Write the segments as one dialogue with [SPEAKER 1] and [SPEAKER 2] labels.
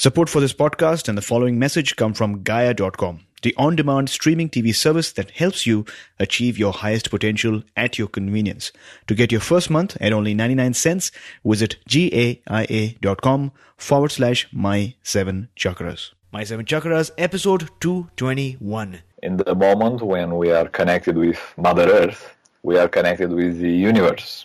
[SPEAKER 1] Support for this podcast and the following message come from Gaia.com, the on-demand streaming TV service that helps you achieve your highest potential at your convenience. To get your first month at only 99 cents, visit gaia.com forward slash my seven chakras. My seven chakras, episode 221.
[SPEAKER 2] in the moment when we are connected with Mother Earth, we are connected with the universe.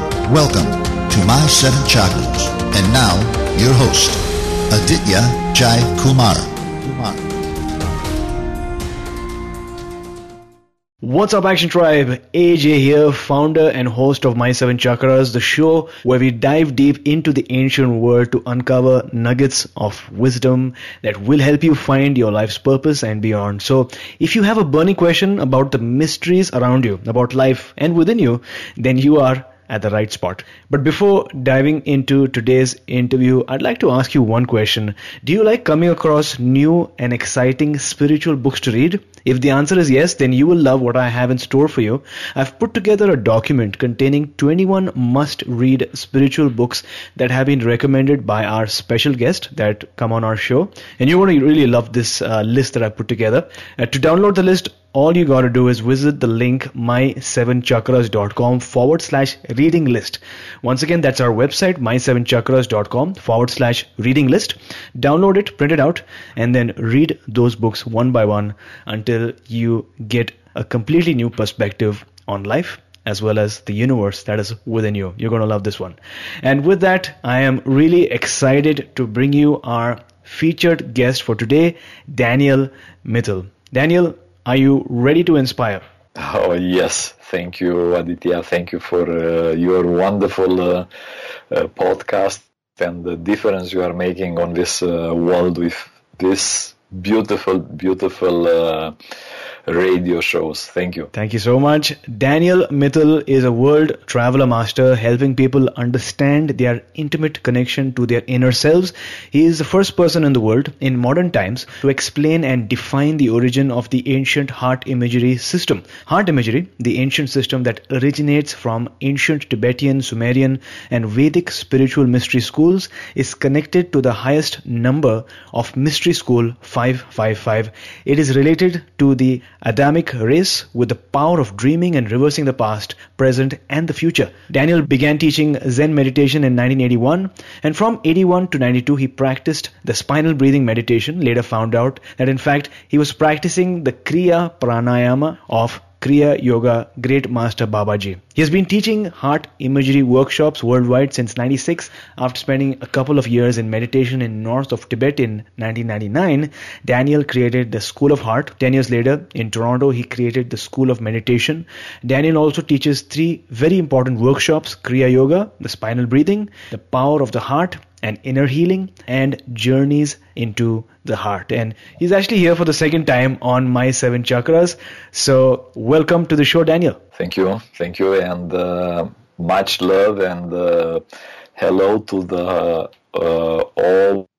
[SPEAKER 3] Welcome to My Seven Chakras. And now, your host, Aditya Jai Kumar.
[SPEAKER 1] What's up, Action Tribe? AJ here, founder and host of My Seven Chakras, the show where we dive deep into the ancient world to uncover nuggets of wisdom that will help you find your life's purpose and beyond. So, if you have a burning question about the mysteries around you, about life and within you, then you are at the right spot. But before diving into today's interview, I'd like to ask you one question. Do you like coming across new and exciting spiritual books to read? If the answer is yes, then you will love what I have in store for you. I've put together a document containing 21 must read spiritual books that have been recommended by our special guest that come on our show. And you're going to really love this uh, list that I put together. Uh, to download the list, all you got to do is visit the link my7chakras.com forward slash reading list. Once again, that's our website, my7chakras.com forward slash reading list. Download it, print it out, and then read those books one by one until you get a completely new perspective on life as well as the universe that is within you. You're going to love this one. And with that, I am really excited to bring you our featured guest for today, Daniel Mitel. Daniel, are you ready to inspire?
[SPEAKER 2] Oh, yes. Thank you, Aditya. Thank you for uh, your wonderful uh, uh, podcast and the difference you are making on this uh, world with this beautiful, beautiful uh, radio shows. Thank you.
[SPEAKER 1] Thank you so much. Daniel Mitel is a world traveler master helping people understand their intimate connection to their inner selves. He is the first person in the world in modern times to explain and define the origin of the ancient heart imagery system. Heart imagery, the ancient system that originates from ancient Tibetan, Sumerian, and Vedic spiritual mystery schools, is connected to the highest number of mystery school 555. It is related to the Adamic race with the power of dreaming and reversing the past, present, and the future. Daniel began teaching Zen meditation in 1981, and from 81 to 92, he practiced the spinal breathing meditation. Later, found out that in fact he was practicing the Kriya Pranayama of Kriya Yoga Great Master Babaji. He has been teaching heart imagery workshops worldwide since 96 after spending a couple of years in meditation in north of Tibet in 1999. Daniel created the School of Heart. 10 years later in Toronto he created the School of Meditation. Daniel also teaches three very important workshops, Kriya Yoga, the spinal breathing, the power of the heart and inner healing and journeys into the heart. And he's actually here for the second time on My Seven Chakras. So, welcome to the show, Daniel.
[SPEAKER 2] Thank you. Thank you. And uh, much love and uh, hello to the uh, all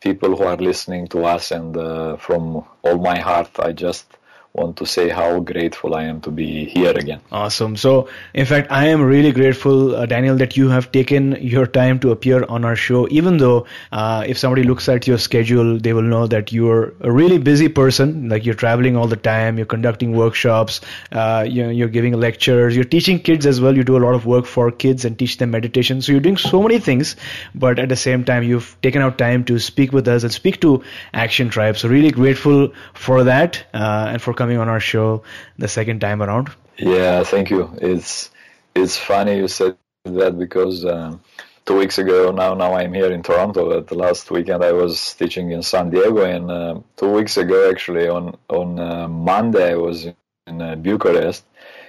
[SPEAKER 2] people who are listening to us. And uh, from all my heart, I just want to say how grateful I am to be here again.
[SPEAKER 1] Awesome. So, in fact, I am really grateful, uh, Daniel, that you have taken your time to appear on our show. Even though, uh, if somebody looks at your schedule, they will know that you're a really busy person. Like you're traveling all the time, you're conducting workshops, uh, you're, you're giving lectures, you're teaching kids as well. You do a lot of work for kids and teach them meditation. So you're doing so many things, but at the same time, you've taken out time to speak with us and speak to Action Tribe. So really grateful for that uh, and for coming on our show the second time around.
[SPEAKER 2] Yeah, thank you. It's it's funny you said that because um, two weeks ago now now I'm here in Toronto. But the last weekend I was teaching in San Diego, and uh, two weeks ago actually on on uh, Monday I was in uh, Bucharest.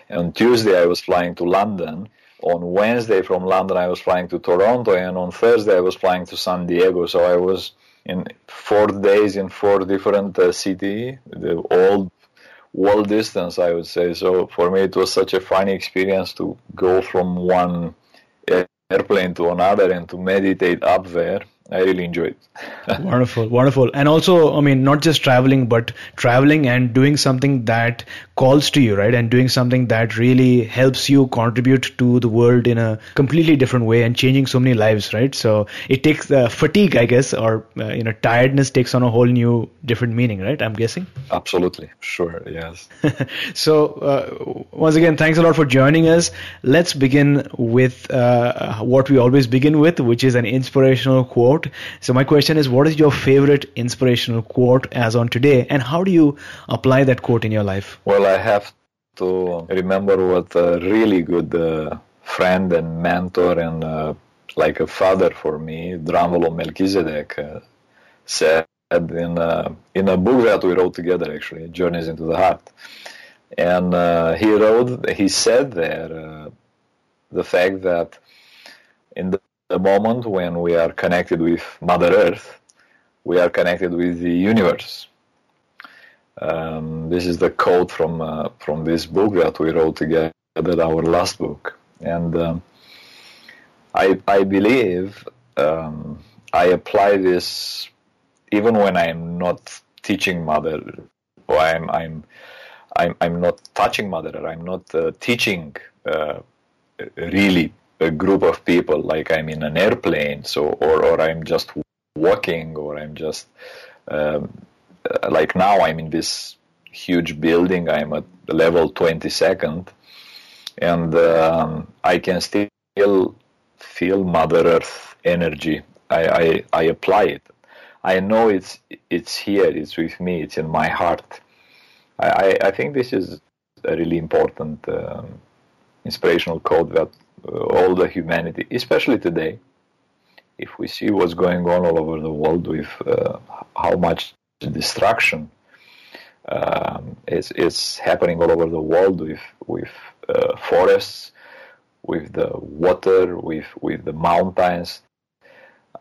[SPEAKER 2] On Tuesday I was flying to London. On Wednesday from London I was flying to Toronto, and on Thursday I was flying to San Diego. So I was in four days in four different uh, city, the old wall distance, I would say. So for me, it was such a funny experience to go from one airplane to another and to meditate up there I really enjoyed
[SPEAKER 1] it. wonderful, wonderful. And also, I mean, not just traveling, but traveling and doing something that calls to you, right? And doing something that really helps you contribute to the world in a completely different way and changing so many lives, right? So it takes uh, fatigue, I guess, or, uh, you know, tiredness takes on a whole new different meaning, right? I'm guessing.
[SPEAKER 2] Absolutely. Sure. Yes.
[SPEAKER 1] so, uh, once again, thanks a lot for joining us. Let's begin with uh, what we always begin with, which is an inspirational quote quote. So my question is, what is your favorite inspirational quote as on today, and how do you apply that quote in your life?
[SPEAKER 2] Well, I have to remember what a really good uh, friend and mentor and uh, like a father for me, Drunvalo Melchizedek, uh, said in uh, in a book that we wrote together, actually, Journeys into the Heart. And uh, he wrote, he said there uh, the fact that in the the moment when we are connected with Mother Earth, we are connected with the universe. Um, this is the quote from uh, from this book that we wrote together, our last book, and um, I I believe um, I apply this even when I am not teaching Mother, or I'm I'm I'm, I'm not touching Mother, I'm not uh, teaching uh, really a group of people, like I'm in an airplane, so or or I'm just walking, or I'm just um, like now I'm in this huge building. I'm at level 22nd, and um, I can still feel Mother Earth energy. I, I, I apply it. I know it's it's here. It's with me. It's in my heart. I, I, I think this is a really important um, inspirational code that all the humanity, especially today, if we see what's going on all over the world with uh, how much destruction um, is, is happening all over the world with with uh, forests, with the water, with with the mountains.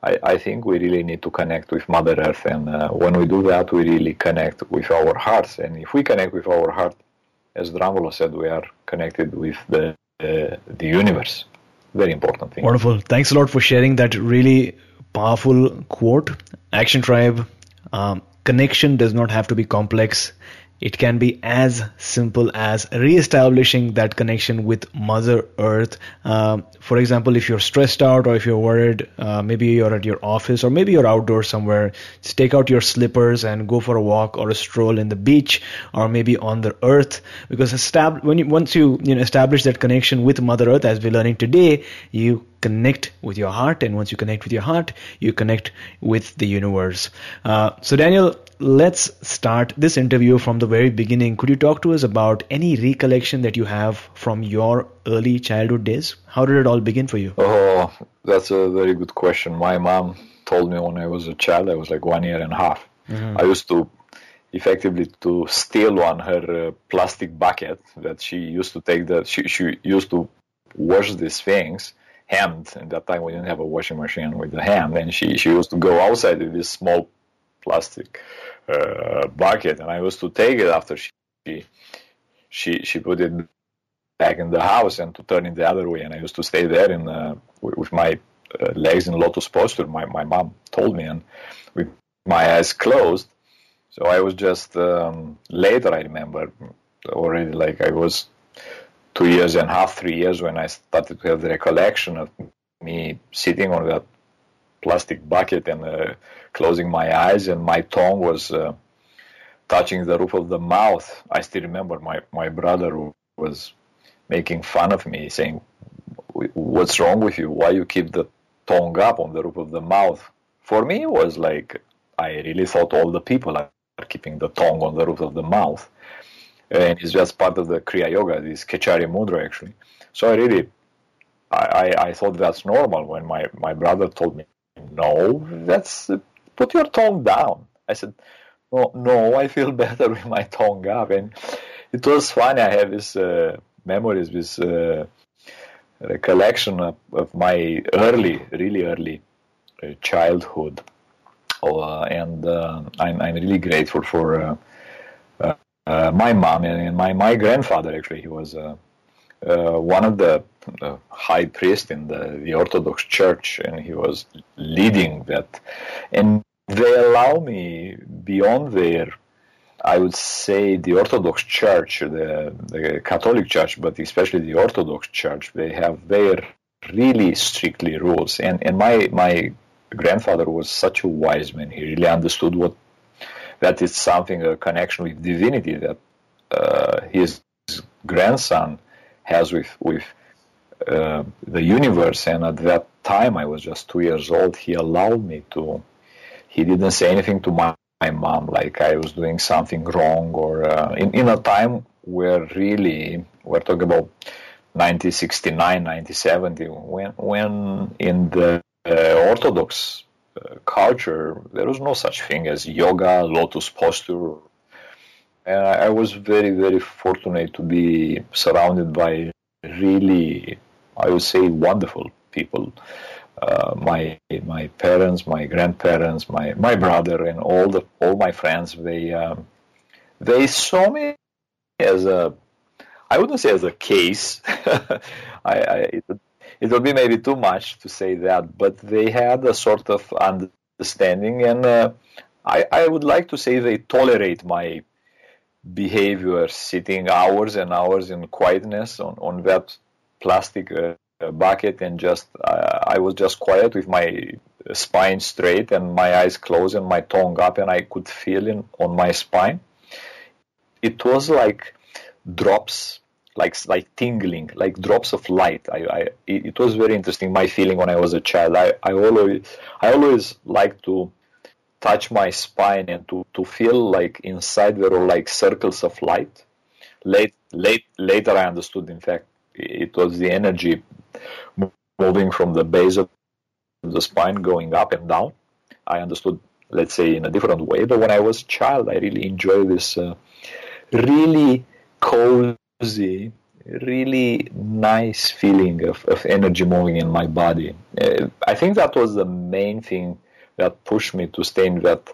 [SPEAKER 2] I, I think we really need to connect with Mother Earth, and uh, when we do that, we really connect with our hearts. And if we connect with our heart, as Drunvalo said, we are connected with the the universe. Very important thing.
[SPEAKER 1] Wonderful. Thanks a lot for sharing that really powerful quote. Action Tribe. Um, connection does not have to be complex. It can be as simple as re-establishing that connection with Mother Earth. Um, for example, if you're stressed out or if you're worried, uh, maybe you're at your office or maybe you're outdoors somewhere, just take out your slippers and go for a walk or a stroll in the beach or maybe on the earth. Because estab- when you, once you, you know, establish that connection with Mother Earth, as we're learning today, you connect with your heart, and once you connect with your heart, you connect with the universe. Uh, so, Daniel, let's start this interview from the very beginning. Could you talk to us about any recollection that you have from your early childhood days? How did it all begin for you?
[SPEAKER 2] Oh, that's a very good question. My mom told me when I was a child, I was like one year and a half. Mm-hmm. I used to effectively to steal one her uh, plastic bucket that she used to take that she, she used to wash these things hand and that time we didn't have a washing machine with the hand and she, she used to go outside with this small plastic uh, bucket, and I used to take it after she she she put it back in the house and to turn it the other way, and I used to stay there in uh, with my uh, legs in lotus posture. My my mom told me, and with my eyes closed. So I was just um, later. I remember already, like I was two years and a half, three years when I started to have the recollection of me sitting on that plastic bucket and uh, closing my eyes, and my tongue was uh, touching the roof of the mouth. I still remember my, my brother was making fun of me, saying, What's wrong with you? Why you keep the tongue up on the roof of the mouth? For me, it was like, I really thought all the people are keeping the tongue on the roof of the mouth. And it's just part of the Kriya Yoga, this Khechari Mudra, actually. So I really, I, I thought that's normal when my, my brother told me, no, that's put your tongue down. I said, no, no, I feel better with my tongue up. And it was funny. I have this uh, memories, this uh, recollection of, of, my early, really early uh, childhood uh, and uh, I'm, I'm really grateful for my mom and, my, my grandfather. Actually, he was one of the high priests in the, the Orthodox Church, and he was leading that. And they allow me beyond their I would say the Orthodox Church, the, the Catholic Church, but especially the Orthodox Church, they have their really strictly rules. And and my my grandfather was such a wise man. He really understood what that is something a connection with divinity that uh, his grandson has with with uh, the universe. And at that time, I was just two years old. He allowed me to. He didn't say anything to my my mom like I was doing something wrong or uh, in, in a time where really we're talking about 1969 1970 when when in the uh, orthodox uh, culture there was no such thing as yoga lotus posture and I, I was very very fortunate to be surrounded by really I would say wonderful people uh, my my parents, my grandparents, my my brother, and all the all my friends. They um, they saw me as a I wouldn't say as a case. I, I it, it would be maybe too much to say that, but they had a sort of understanding, and uh, I I would like to say they tolerate my behavior, sitting hours and hours in quietness on on that plastic uh, bucket and just uh, I was just quiet with my spine straight and my eyes closed and my tongue up and I could feel it on my spine. It was like drops, like like tingling, like drops of light. I, I it was very interesting. My feeling when I was a child. I, I always I always like to touch my spine and to, to feel like inside there were like circles of light. Late, late, later I understood, in fact, it was the energy moving from the base of the spine going up and down. I understood, let's say, in a different way. But when I was a child, I really enjoyed this uh, really cozy, really nice feeling of, of energy moving in my body. Uh, I think that was the main thing that pushed me to stay in that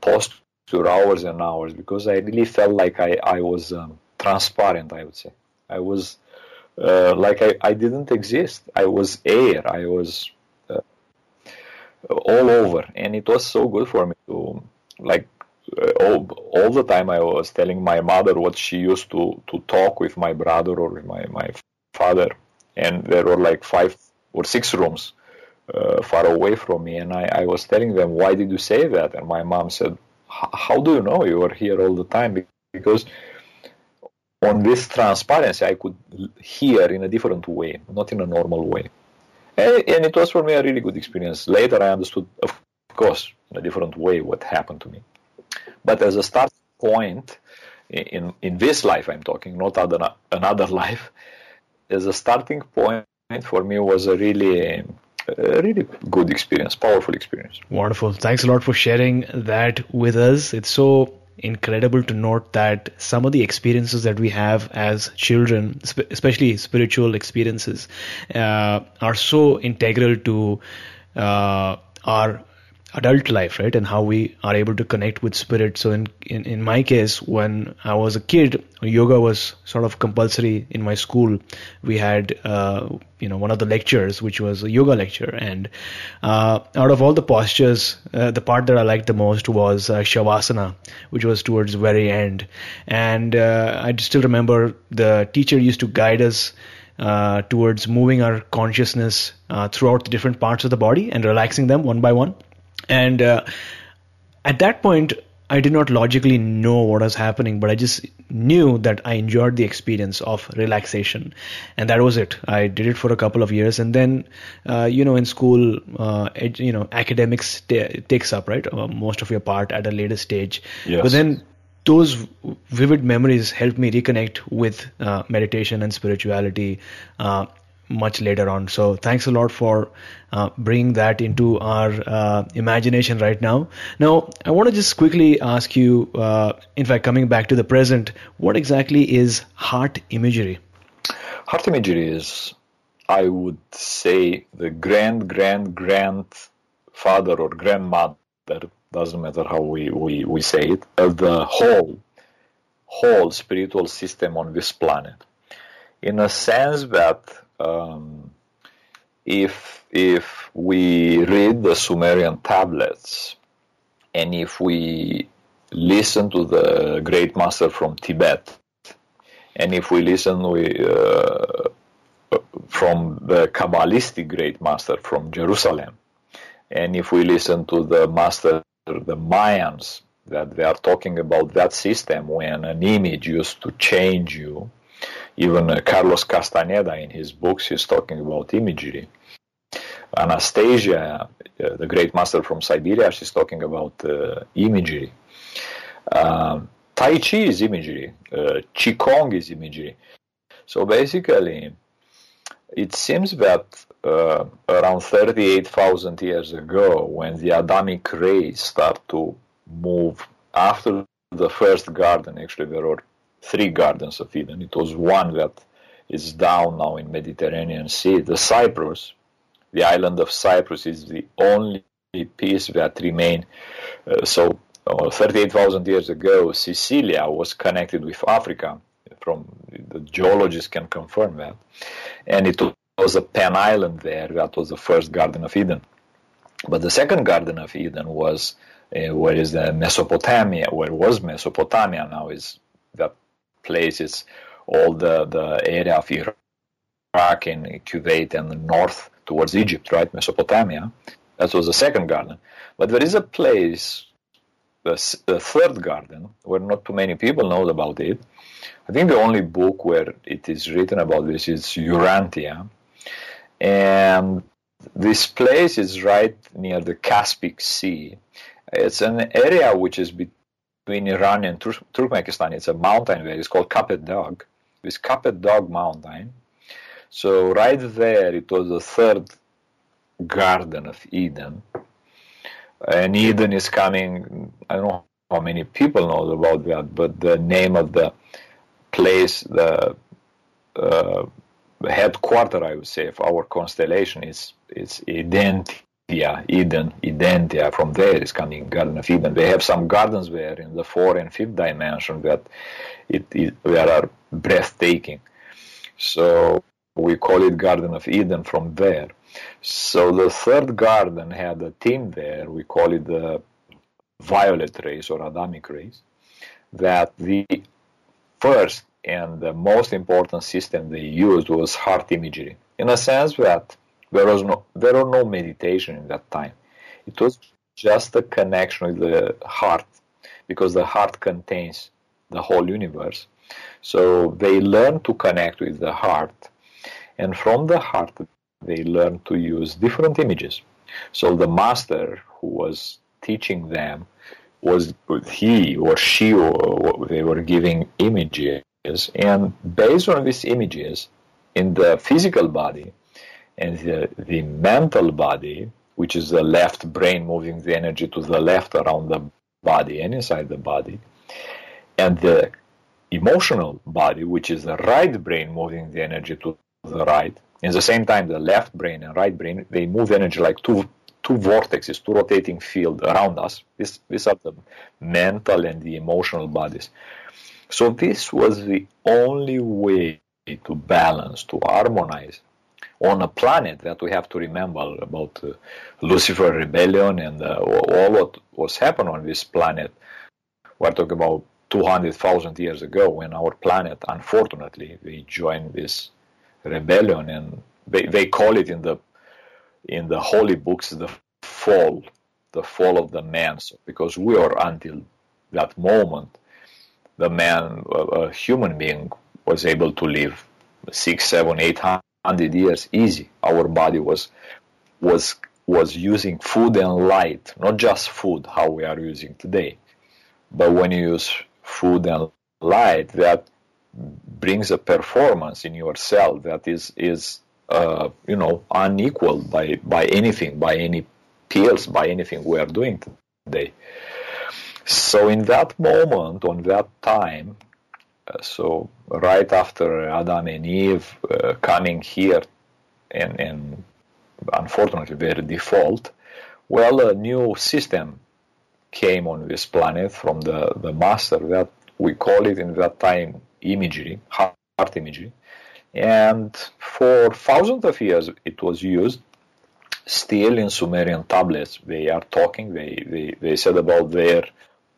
[SPEAKER 2] posture hours and hours because I really felt like I, I was um, transparent, I would say. I was uh, like I, I didn't exist. I was air. I was uh, all over, and it was so good for me to like uh, all, all the time. I was telling my mother what she used to to talk with my brother or my my father, and there were like five or six rooms uh, far away from me, and I, I was telling them, "Why did you say that?" And my mom said, "How do you know you are here all the time?" Because on this transparency, I could hear in a different way, not in a normal way. And, and, it was for me a really good experience. Later, I understood, of course, in a different way what happened to me. But as a start point, in, in this life I'm talking, not other, another life, as a starting point for me was a really a really good experience, powerful experience.
[SPEAKER 1] Wonderful. Thanks a lot for sharing that with us. It's so incredible to note that some of the experiences that we have as children, especially spiritual experiences, uh, are so integral to uh, our adult life, right? And how we are able to connect with spirit. So in, in, in my case, when I was a kid, yoga was sort of compulsory in my school. We had, uh, you know, one of the lectures, which was a yoga lecture. And uh, out of all the postures, uh, the part that I liked the most was uh, Shavasana, which was towards the very end. And uh, I still remember the teacher used to guide us uh, towards moving our consciousness uh, throughout the different parts of the body and relaxing them one by one. And uh, at that point, I did not logically know what was happening, but I just knew that I enjoyed the experience of relaxation, and that was it. I did it for a couple of years, and then, uh, you know, in school, uh, ed, you know, academics t- takes up right uh, most of your part at a later stage. Yes. But then those vivid memories helped me reconnect with uh, meditation and spirituality uh, much later on. So thanks a lot for uh, bringing that into our uh, imagination right now. Now, I want to just quickly ask you, uh, in fact, coming back to the present, what exactly is heart imagery?
[SPEAKER 2] Heart imagery is, I would say, the grand, grand, grand father or grandmother doesn't matter how we, we, we say it, of the whole, whole spiritual system on this planet. In a sense that um, if, if we read the Sumerian tablets and if we listen to the great master from Tibet, and if we listen we, uh, from the Kabbalistic great master from Jerusalem, and if we listen to the master, the Mayans, that they are talking about that system when an image used to change you. Even uh, Carlos Castaneda in his books is talking about imagery. Anastasia, uh, the great master from Siberia, she's talking about uh, imagery. Um, tai Chi is imagery. Uh, Qigong is imagery. So basically, it seems that uh, around 38,000 years ago, when the Adamic race started to move after the first garden, actually there were three gardens of Eden. It was one that is down now in Mediterranean Sea. The Cyprus, the island of Cyprus, is the only piece that remained. Uh, so uh, 38,000 years ago, Sicilia was connected with Africa. From the geologists can confirm that, and it was a pen island there. That was the first Garden of Eden. But the second Garden of Eden was uh, where is the Mesopotamia, where was Mesopotamia now is that place is all the, the area of Iraq and Kuwait and the north towards Egypt, right? Mesopotamia. That was the second garden. But there is a place the, the third garden, where not too many people know about it. I think the only book where it is written about this is Urantia. And this place is right near the Caspic Sea. It's an area which is between Iran and Tur- Turkmenistan. It's a mountain there. It's called Kapet Dagh. This Kapet Dagh mountain. So right there, it was the third Garden of Eden and Eden is coming. I don't know how many people know about that, but the name of the place, the uh, headquarter, I would say, of our constellation is is Edentia, Eden, Edentia. From there is coming Garden of Eden. They have some gardens there in the fourth and fifth dimension that it, it that are breathtaking. So we call it Garden of Eden from there. So the third garden had a theme there, we call it the violet race or Adamic race, that the first and the most important system they used was heart imagery. In a sense that there was no there was no meditation in that time. It was just a connection with the heart, because the heart contains the whole universe. So they learned to connect with the heart, and from the heart they learned to use different images. So the master who was teaching them was he or she or they were giving images and based on these images in the physical body and the, the mental body which is the left brain moving the energy to the left around the body and inside the body and the emotional body which is the right brain moving the energy to the right in the same time, the left brain and right brain, they move energy like two, two vortexes, two rotating field around us. This, these are the mental and the emotional bodies. So this was the only way to balance, to harmonize on a planet that we have to remember about uh, Lucifer rebellion and uh, all what was happening on this planet. We're talking about 200,000 years ago when our planet, unfortunately, we joined this rebellion, and they, they call it in the in the holy books the fall, the fall of the man. So, because we are until that moment, the man, a, a human being, was able to live six, seven, eight hundred years easy. Our body was was was using food and light, not just food, how we are using today. But when you use food and light, that brings a performance in your cell that is is uh, you know unequaled by by anything, by any pills, by anything we are doing today. So in that moment, on that time, so right after Adam and Eve uh, coming here, and, and unfortunately their default, well, a new system came on this planet from the, the master that we call it in that time imagery, heart imagery. And for thousands of years it was used. Still in Sumerian tablets, they are talking, they, they, they said about their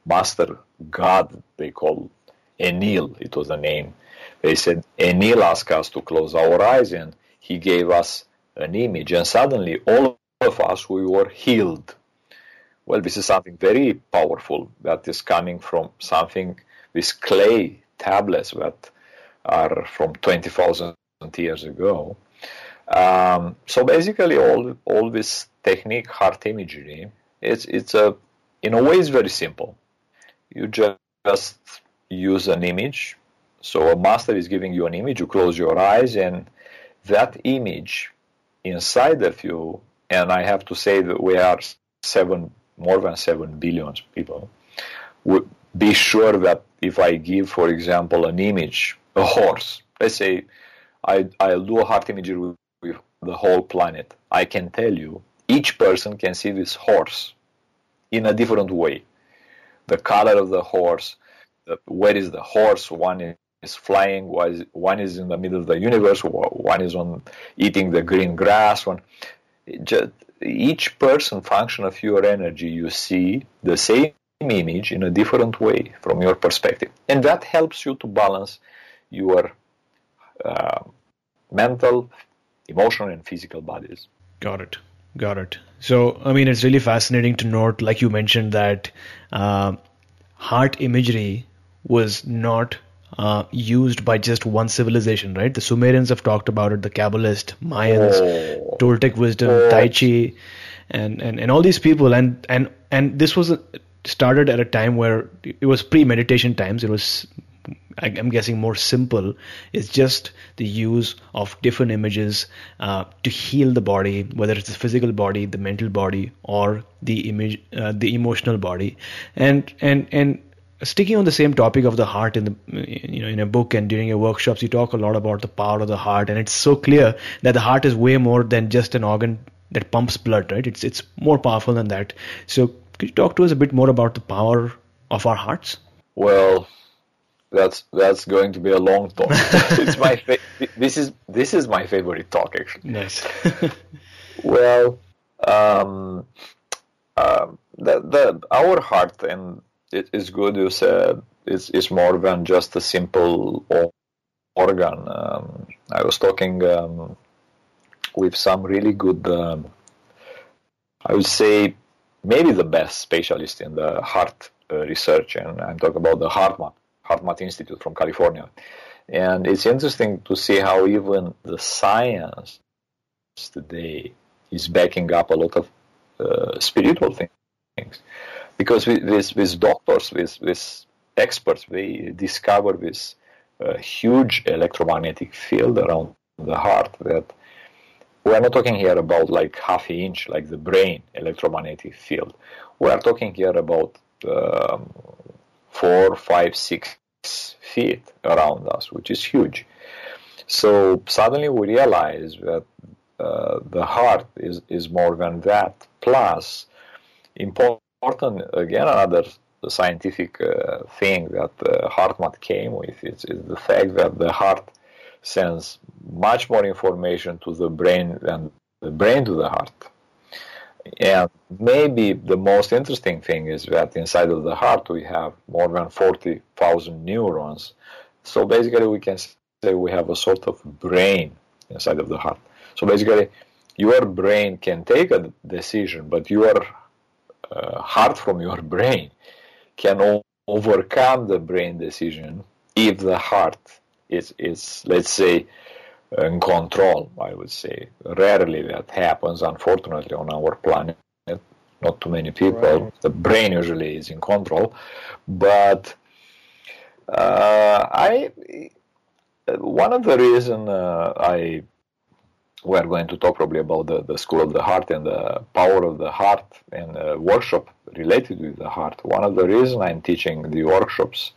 [SPEAKER 2] master god, they call Enlil, it was the name. They said, Enlil asked us to close our eyes and he gave us an image, and suddenly all of us, we were healed. Well, this is something very powerful that is coming from something, these clay tablets that are from 20,000 years ago. Um, so basically, all all this technique, heart imagery, it's it's a in a way it's very simple. You just use an image. So a master is giving you an image. You close your eyes, and that image inside of you. And I have to say that we are seven, more than seven billion people. Would be sure that if I give, for example, an image, a horse, let's say I, I'll do a heart imagery with, with the whole planet, I can tell you each person can see this horse in a different way. The color of the horse, where is the horse, one is flying, one is in the middle of the universe, one is on eating the green grass, one just, each person function of your energy you see the same image in a different way from your perspective and that helps you to balance your uh, mental, emotional, and physical bodies.
[SPEAKER 1] Got it. Got it. So, I mean, it's really fascinating to note, like you mentioned, that uh, heart imagery was not uh, used by just one civilization, right? The Sumerians have talked about it, the Kabbalists, Mayans, oh. Toltec wisdom, oh. Tai Chi, and, and, and all these people. And, and, and this was a, started at a time where it was pre-meditation times. It was I'm guessing more simple It's just the use of different images uh, to heal the body, whether it's the physical body, the mental body, or the image, uh, the emotional body, and and and sticking on the same topic of the heart in the you know in a book and during your workshops you talk a lot about the power of the heart and it's so clear that the heart is way more than just an organ that pumps blood right it's it's more powerful than that so could you talk to us a bit more about the power of our hearts
[SPEAKER 2] well that's that's going to be a long talk. it's my fa- this is this is my favorite talk actually.
[SPEAKER 1] Nice.
[SPEAKER 2] well, um, uh, the, the our heart and it is good. You said it's, it's more than just a simple organ. Um, I was talking um, with some really good. Um, I would say maybe the best specialist in the heart uh, research, and I'm talking about the HeartMath Institute from California. And it's interesting to see how even the science today is backing up a lot of uh, spiritual things. Because with, with, with, doctors, with, with experts, we discover this uh, huge electromagnetic field around the heart that we're not talking here about like half inch, like the brain electromagnetic field. We are talking here about um, four, five, six feet around us, which is huge. So suddenly we realize that uh, the heart is, is more than that. Plus, important, again, another scientific uh, thing that uh, came with is, is the fact that the heart sends much more information to the brain than the brain to the heart. And maybe the most interesting thing is that inside of the heart we have more than 40,000 neurons. So basically, we can say we have a sort of brain inside of the heart. So basically, your brain can take a decision, but your heart from your brain can o- overcome the brain decision if the heart is, is let's say, in control, I would say. Rarely that happens, unfortunately, on our planet. Not too many people. Right. The brain usually is in control. But uh, I, one of the reasons uh, I we're going to talk probably about the, the school of the heart and the power of the heart and a workshop related with the heart. One of the reasons I'm teaching the workshops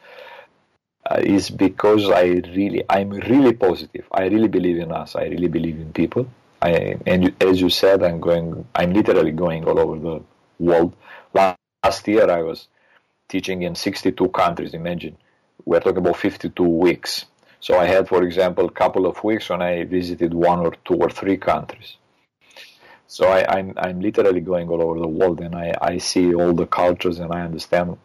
[SPEAKER 2] uh, is because I really, I'm really positive. I really believe in us. I really believe in people. I, and as you said, I'm going, I'm literally going all over the world. Last year I was teaching in 62 countries. Imagine, we're talking about 52 weeks. So I had, for example, a couple of weeks when I visited one or two or three countries. So I, am I'm, I'm literally going all over the world, and I, I see all the cultures, and I understand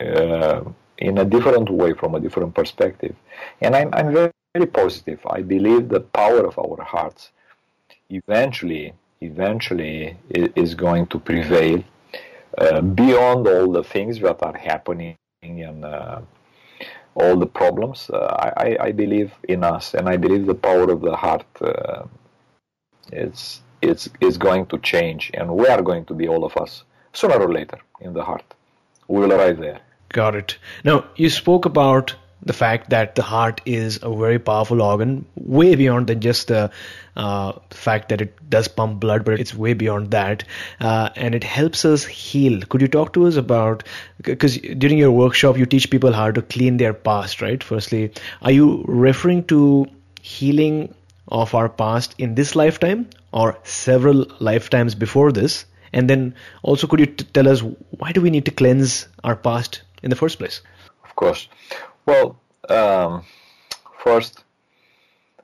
[SPEAKER 2] uh, in a different way from a different perspective. And I'm I'm very, very positive. I believe the power of our hearts eventually eventually is going to prevail uh, beyond all the things that are happening and all the problems. Uh, I, I believe in us, and I believe the power of the heart uh, is it's, it's going to change, and we are going to be all of us sooner or later in the heart. We will arrive there.
[SPEAKER 1] Got it. Now, you spoke about the fact that the heart is a very powerful organ, way beyond than just the uh, fact that it does pump blood, but it's way beyond that. Uh, and it helps us heal. Could you talk to us about, because during your workshop, you teach people how to clean their past, right? Firstly, are you referring to healing of our past in this lifetime or several lifetimes before this? And then also, could you t- tell us why do we need to cleanse our past in the first place?
[SPEAKER 2] Of course. Well, um, first,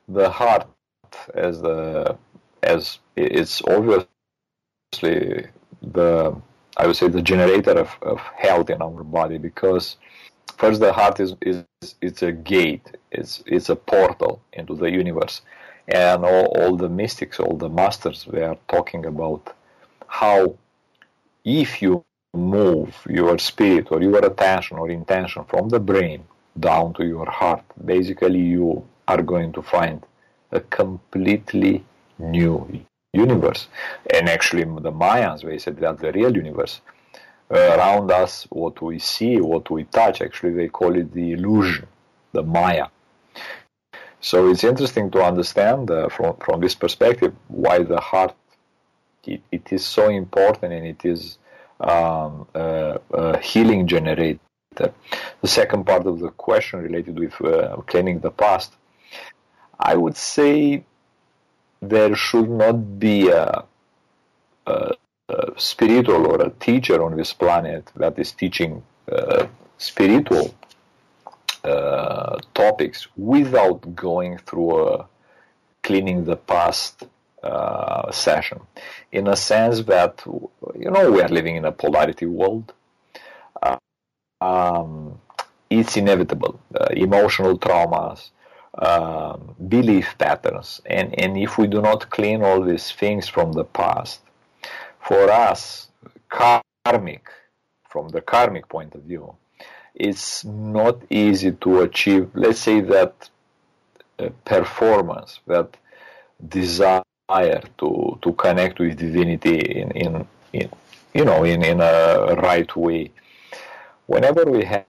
[SPEAKER 2] the heart, as the as it's obviously the I would say the generator of, of health in our body because first the heart is, is it's a gate, it's it's a portal into the universe. And all, all the mystics, all the masters were talking about how if you move your spirit or your attention or intention from the brain down to your heart, basically you are going to find a completely new universe. And actually, the Mayans, they said that the real universe uh, around us, what we see, what we touch, actually, they call it the illusion, the Maya. So it's interesting to understand uh, from, from this perspective why the heart it, it is so important and it is um, uh, healing generator. The second part of the question related with uh, cleaning the past, I would say there should not be a, a, a spiritual or a teacher on this planet that is teaching uh, spiritual uh, topics without going through a cleaning the past uh, session. In a sense that, you know, we are living in a polarity world. Uh, um, it's inevitable. Uh, emotional traumas, um, belief patterns, and, and if we do not clean all these things from the past, for us, karmic, from the karmic point of view, it's not easy to achieve, let's say, that uh, performance, that desire to, to connect with divinity in, in, in you know, in, in a right way. Whenever we have,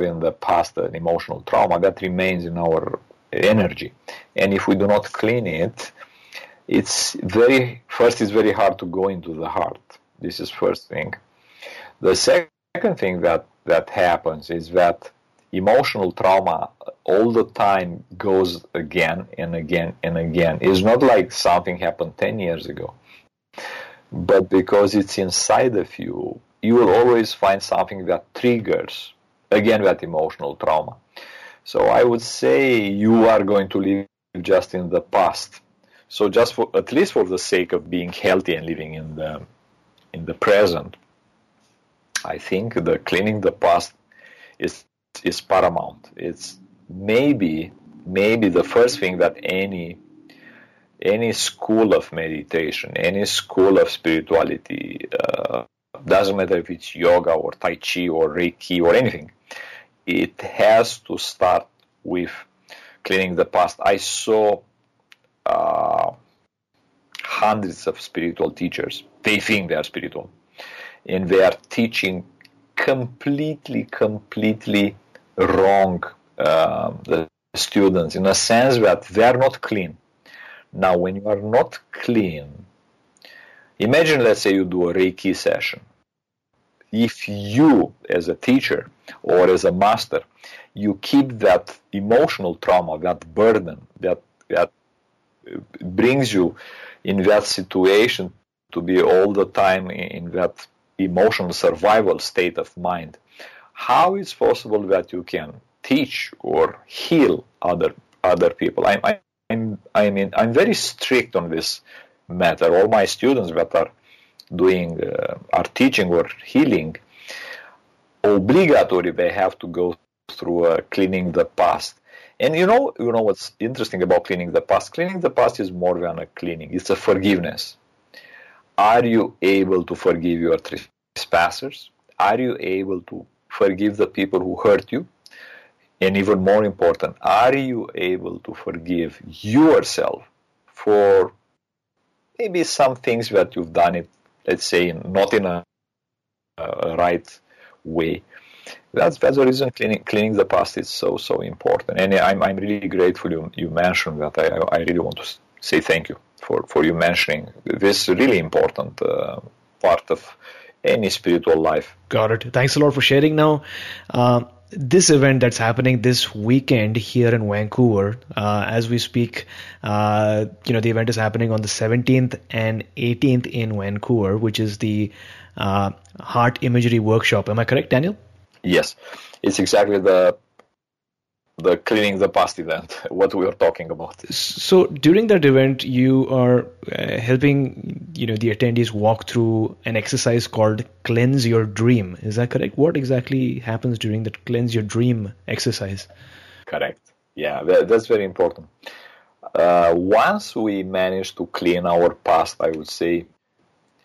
[SPEAKER 2] in the past an emotional trauma, that remains in our energy. And if we do not clean it, it's very, first, it's very hard to go into the heart. This is first thing. The second thing that that happens is that emotional trauma all the time goes again and again and again. It's not like something happened 10 years ago, but because it's inside of you, you will always find something that triggers again that emotional trauma. So I would say you are going to live just in the past. So just for at least for the sake of being healthy and living in the in the present, I think the cleaning the past is is paramount. It's maybe maybe the first thing that any any school of meditation, any school of spirituality, uh, doesn't matter if it's yoga or tai chi or reiki or anything, it has to start with cleaning the past. I saw uh, hundreds of spiritual teachers. They think they are spiritual and they are teaching completely, completely wrong uh, the students in a sense that they are not clean. Now, when you are not clean, imagine, let's say, you do a Reiki session. If you, as a teacher or as a master, you keep that emotional trauma, that burden, that that brings you in that situation to be all the time in that emotional survival state of mind, how is possible that you can teach or heal other other people? I'm I'm I mean I'm very strict on this matter. All my students that are doing uh, are teaching or healing, obligatory they have to go through uh, cleaning the past. And you know, you know what's interesting about cleaning the past? Cleaning the past is more than a cleaning; it's a forgiveness. Are you able to forgive your trespassers? Are you able to forgive the people who hurt you? And even more important, are you able to forgive yourself for maybe some things that you've done it, let's say, not in a, a right way? That's that's the reason cleaning, cleaning the past is so so important. And I'm I'm really grateful you you mentioned that. I I really want to say thank you for for you mentioning this really important uh, part of any spiritual life.
[SPEAKER 1] Got it. Thanks a lot for sharing. Now. Uh, this event that's happening this weekend here in Vancouver, uh, as we speak, uh, you know, the event is happening on the 17th and 18th in Vancouver, which is the uh, Heart Imagery Workshop. Am I correct, Daniel?
[SPEAKER 2] Yes, it's exactly the the cleaning the past event what we were talking about.
[SPEAKER 1] So during that event you are uh, helping you know the attendees walk through an exercise called cleanse your dream. Is that correct? What exactly happens during that cleanse your dream exercise?
[SPEAKER 2] Correct. Yeah that, that's very important. Uh, once we manage to clean our past i would say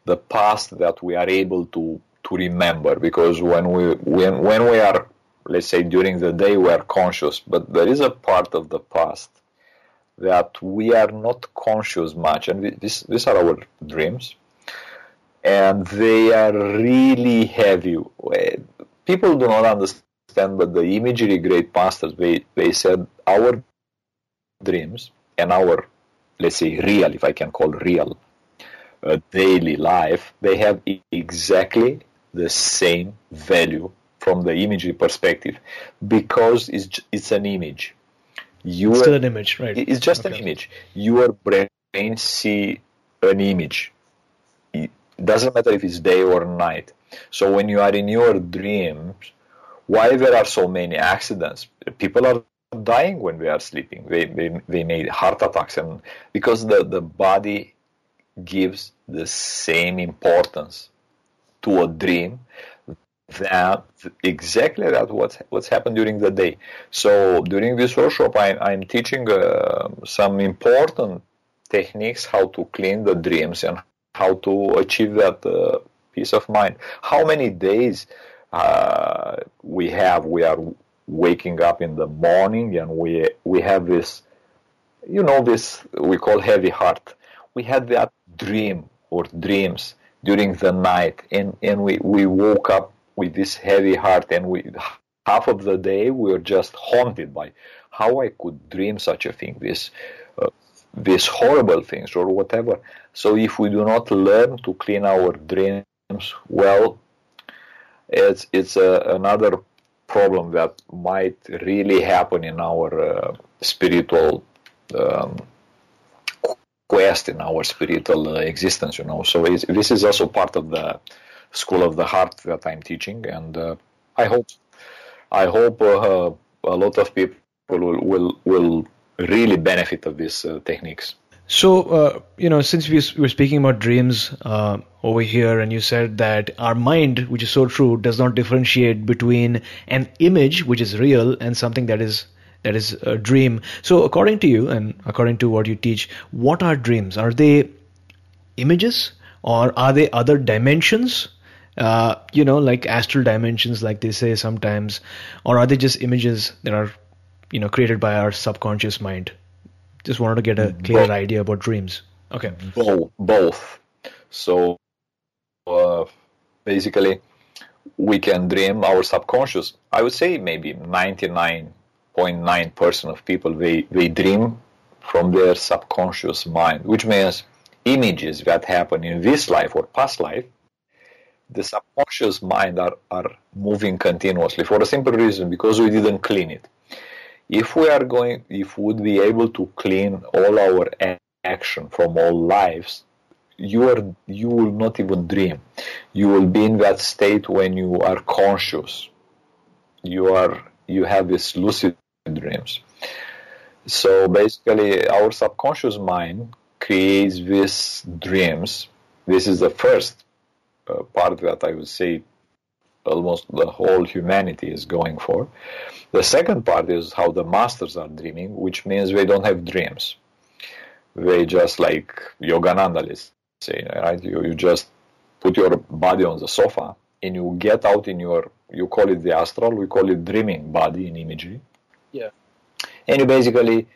[SPEAKER 2] the past that we are able to to remember because when we when when we are let's say during the day we are conscious, but there is a part of the past that we are not conscious much, and this, these are our dreams, and they are really heavy. People do not understand, but the imagery great masters they they said our dreams and our let's say real, if I can call real, uh, daily life, they have exactly the same value from the imagery perspective because it's it's an image.
[SPEAKER 1] You still an image, right?
[SPEAKER 2] It's just okay. an image. Your brain see an image. It doesn't matter if it's day or night. So when you are in your dreams, why there are so many accidents? People are dying when they are sleeping. They they, they made heart attacks and because the, the body gives the same importance to a dream that exactly that what's what's happened during the day. So during this workshop, I, I'm teaching uh, some important techniques how to clean the dreams and how to achieve that uh, peace of mind. How many days uh, we have? We are waking up in the morning and we we have this, you know, this we call heavy heart. We had that dream or dreams during the night and, and we, we woke up with this heavy heart and with half of the day we were just haunted by how I could dream such a thing, this uh, these horrible things or whatever. So if we do not learn to clean our dreams, well, it's it's a, another problem that might really happen in our uh, spiritual um, quest in our spiritual uh, existence. You know, so this is also part of the School of the Heart that I'm teaching, and uh, I hope I hope uh, a lot of people will will, will really benefit of these uh, techniques.
[SPEAKER 1] So, uh, you know, since we were speaking about dreams uh, over here, and you said that our mind, which is so true, does not differentiate between an image, which is real, and something that is that is a dream. So, according to you, and according to what you teach, what are dreams? Are they images, or are they other dimensions uh, you know, like astral dimensions, like they say sometimes, or are they just images that are, you know, created by our subconscious mind? Just wanted to get a clear both. idea about dreams. Okay.
[SPEAKER 2] Both. Both. So, uh, basically, we can dream our subconscious. I would say maybe 99.9% of people they, they dream from their subconscious mind, which means images that happen in this life or past life the subconscious mind are, are moving continuously for a simple reason because we didn't clean it. If we are going, if we would be able to clean all our action from all lives, you are you will not even dream. You will be in that state when you are conscious. You are you have these lucid dreams. So basically, our subconscious mind creates these dreams. This is the first uh, part that I would say almost the whole humanity is going for. The second part is how the masters are dreaming, which means they don't have dreams. They just like Yogananda, let's say, right? You, you just put your body on the sofa and you get out in your, you call it the astral, we call it dreaming body in imagery.
[SPEAKER 1] Yeah.
[SPEAKER 2] And you basically,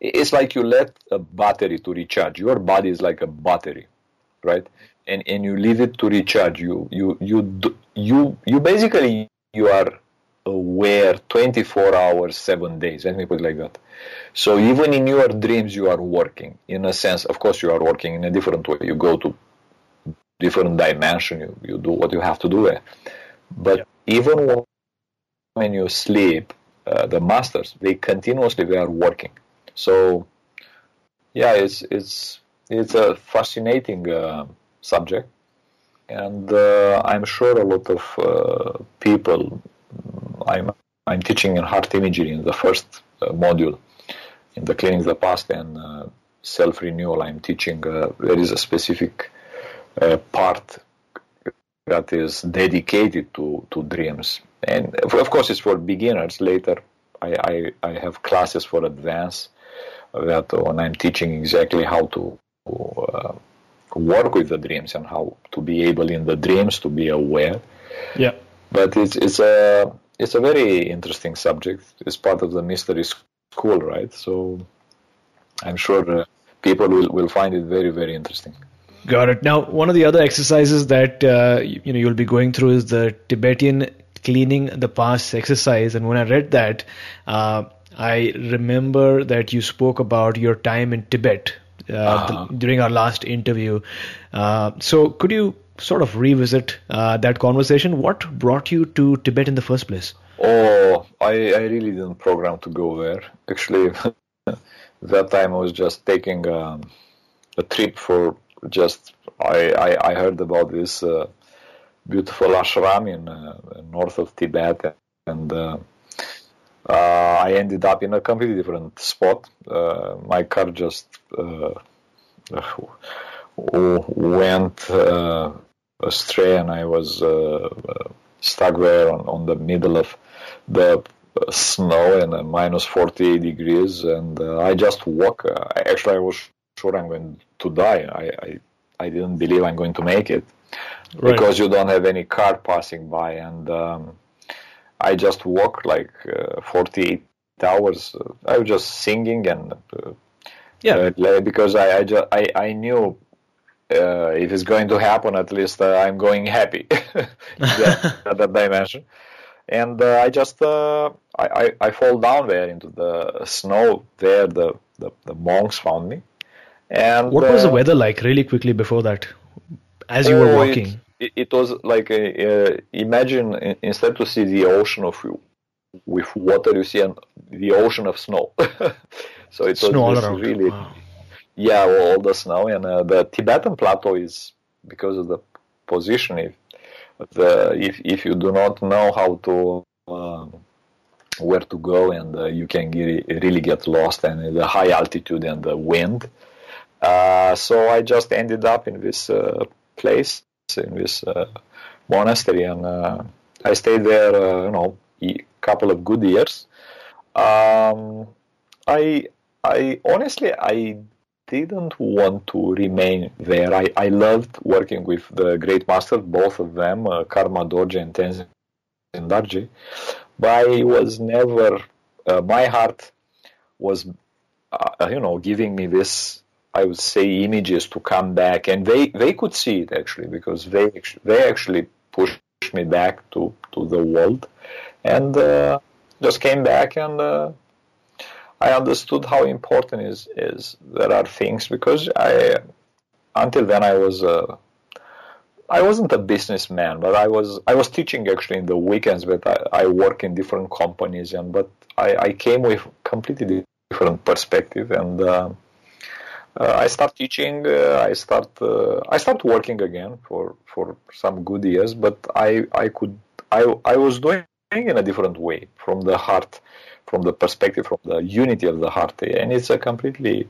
[SPEAKER 2] it's like you let a battery to recharge. Your body is like a battery, right? And and you leave it to recharge. You you you you you basically you are aware 24 hours, seven days. Let me put it like that. So even in your dreams, you are working. In a sense, of course, you are working in a different way. You go to different dimension. You you do what you have to do there. But yeah. even when you sleep, uh, the masters they continuously they are working so yeah it's it's it's a fascinating uh, subject. And uh, i'm sure a lot of uh, people i'm i'm teaching in heart imagery in the first uh, module in the cleaning the past and self renewal i'm teaching there is a specific part that is dedicated to, to dreams. And of course it's for beginners. Later I, I, I have classes for advanced that when I'm teaching exactly how to uh, work with the dreams and how to be able in the dreams to be aware.
[SPEAKER 1] Yeah.
[SPEAKER 2] But it's it's a it's a very interesting subject. It's part of the mystery school, right? So I'm sure uh, people will, will find it very very interesting.
[SPEAKER 1] Got it. Now, one of the other exercises that uh, you, know you'll be going through is the Tibetan cleaning the past exercise. And when I read that, uh, I remember that you spoke about your time in Tibet uh-huh. the, during our last interview. Uh, so, could you sort of revisit uh, that conversation? What brought you to Tibet in the first place?
[SPEAKER 2] Oh, I, I really didn't program to go there. Actually, that time I was just taking um, a trip for just I, I, I heard about this uh, beautiful ashram in uh, north of Tibet, and uh, uh, I ended up in a completely different spot. my car just went astray, and I was stuck there on, on the middle of the snow and uh, minus 48 degrees and uh, i just walk uh, actually i was sure i'm going to die I, I, I didn't believe i'm going to make it right. because you don't have any car passing by. And um, I just walked like uh, 48 hours. I was just singing and uh,
[SPEAKER 1] yeah,
[SPEAKER 2] uh, because I I, just, I, I knew uh, if it's going to happen, at least uh, I'm going happy that, that dimension. And uh, I just I, I, I fall down there into the snow. There, the the, the monks found me. And
[SPEAKER 1] what was the weather like? Really quickly before that as you were oh, walking?
[SPEAKER 2] It, it was like a, uh, imagine instead to see the ocean of with water, you see an, the ocean of snow. so it
[SPEAKER 1] snow
[SPEAKER 2] was really,
[SPEAKER 1] wow.
[SPEAKER 2] yeah, all the snow and uh, the Tibetan plateau is because of the position. If the if if you do not know how to um, where to go and uh, you can get, really get lost and the high altitude and the wind. Uh, so I just ended up in this uh, place in this uh, monastery, and uh, I stayed there, uh, you know, a couple of good years. Um, I, I honestly, I didn't want to remain there. I, I loved working with the great masters, both of them, uh, Karma Dorje and Tenzin Dorje, but I was never, uh, my heart was, uh, you know, giving me this I would say images to come back, and they they could see it actually because they they actually pushed me back to to the world, and uh, just came back and. Uh, I understood how important is is there are things because I until then I was uh, I wasn't a businessman, but I was I was teaching actually in the weekends, but I, I work in different companies and but I, I came with completely different perspective and uh, I start teaching. Uh, I start uh, I start working again for for some good years, but I I could I I was doing in a different way from the heart, from the perspective from the unity of the heart, and it's a completely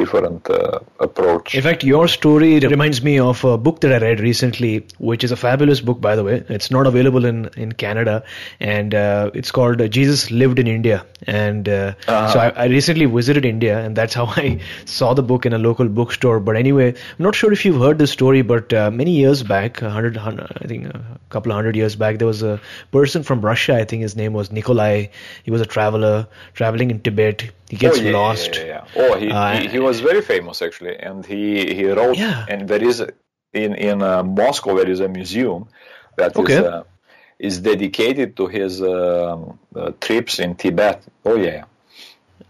[SPEAKER 2] different uh, approach.
[SPEAKER 1] In fact, your story reminds me of a book that I read recently, which is a fabulous book, by the way. It's not available in, in Canada, and uh, it's called uh, Jesus Lived in India. And uh, uh-huh. so I, I, recently visited India, and that's how I saw the book in a local bookstore. But anyway, I'm not sure if you've heard this story, but uh, many years back, 100, 100, I think a couple of hundred years back, there was a person from Russia, I think his name was Nikolai. He was a traveler traveling in Tibet he gets
[SPEAKER 2] oh, yeah,
[SPEAKER 1] lost.
[SPEAKER 2] Yeah, yeah, yeah. Oh, he, uh, he, he was very famous actually, and he he wrote.
[SPEAKER 1] Yeah.
[SPEAKER 2] And there is in in uh, Moscow there is a museum that okay. is, uh, is dedicated to his um, uh, trips in Tibet. Oh yeah.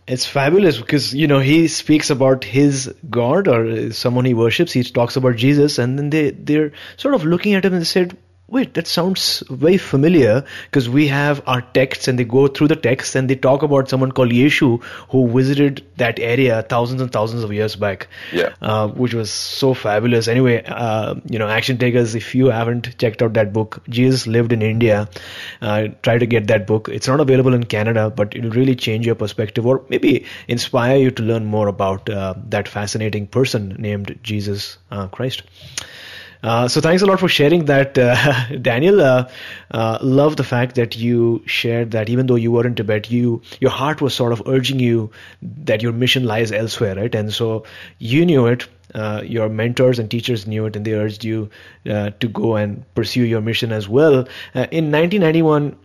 [SPEAKER 1] It's fabulous because you know he speaks about his God or someone he worships. He talks about Jesus, and then they they're sort of looking at him and they said, wait, that sounds very familiar because we have our texts and they go through the texts and they talk about someone called Yeshu who visited that area thousands and thousands of years back.
[SPEAKER 2] Yeah.
[SPEAKER 1] Uh, which was so fabulous. Anyway, uh, you know, action takers, if you haven't checked out that book, Jesus lived in India, uh, try to get that book. It's not available in Canada, but it'll really change your perspective or maybe inspire you to learn more about uh, that fascinating person named Jesus uh, Christ. Uh, so thanks a lot for sharing that, uh, Daniel. Uh, uh, love the fact that you shared that even though you were in Tibet, you your heart was sort of urging you that your mission lies elsewhere, right? And so you knew it. Uh, your mentors and teachers knew it, and they urged you uh, to go and pursue your mission as well. in 1991.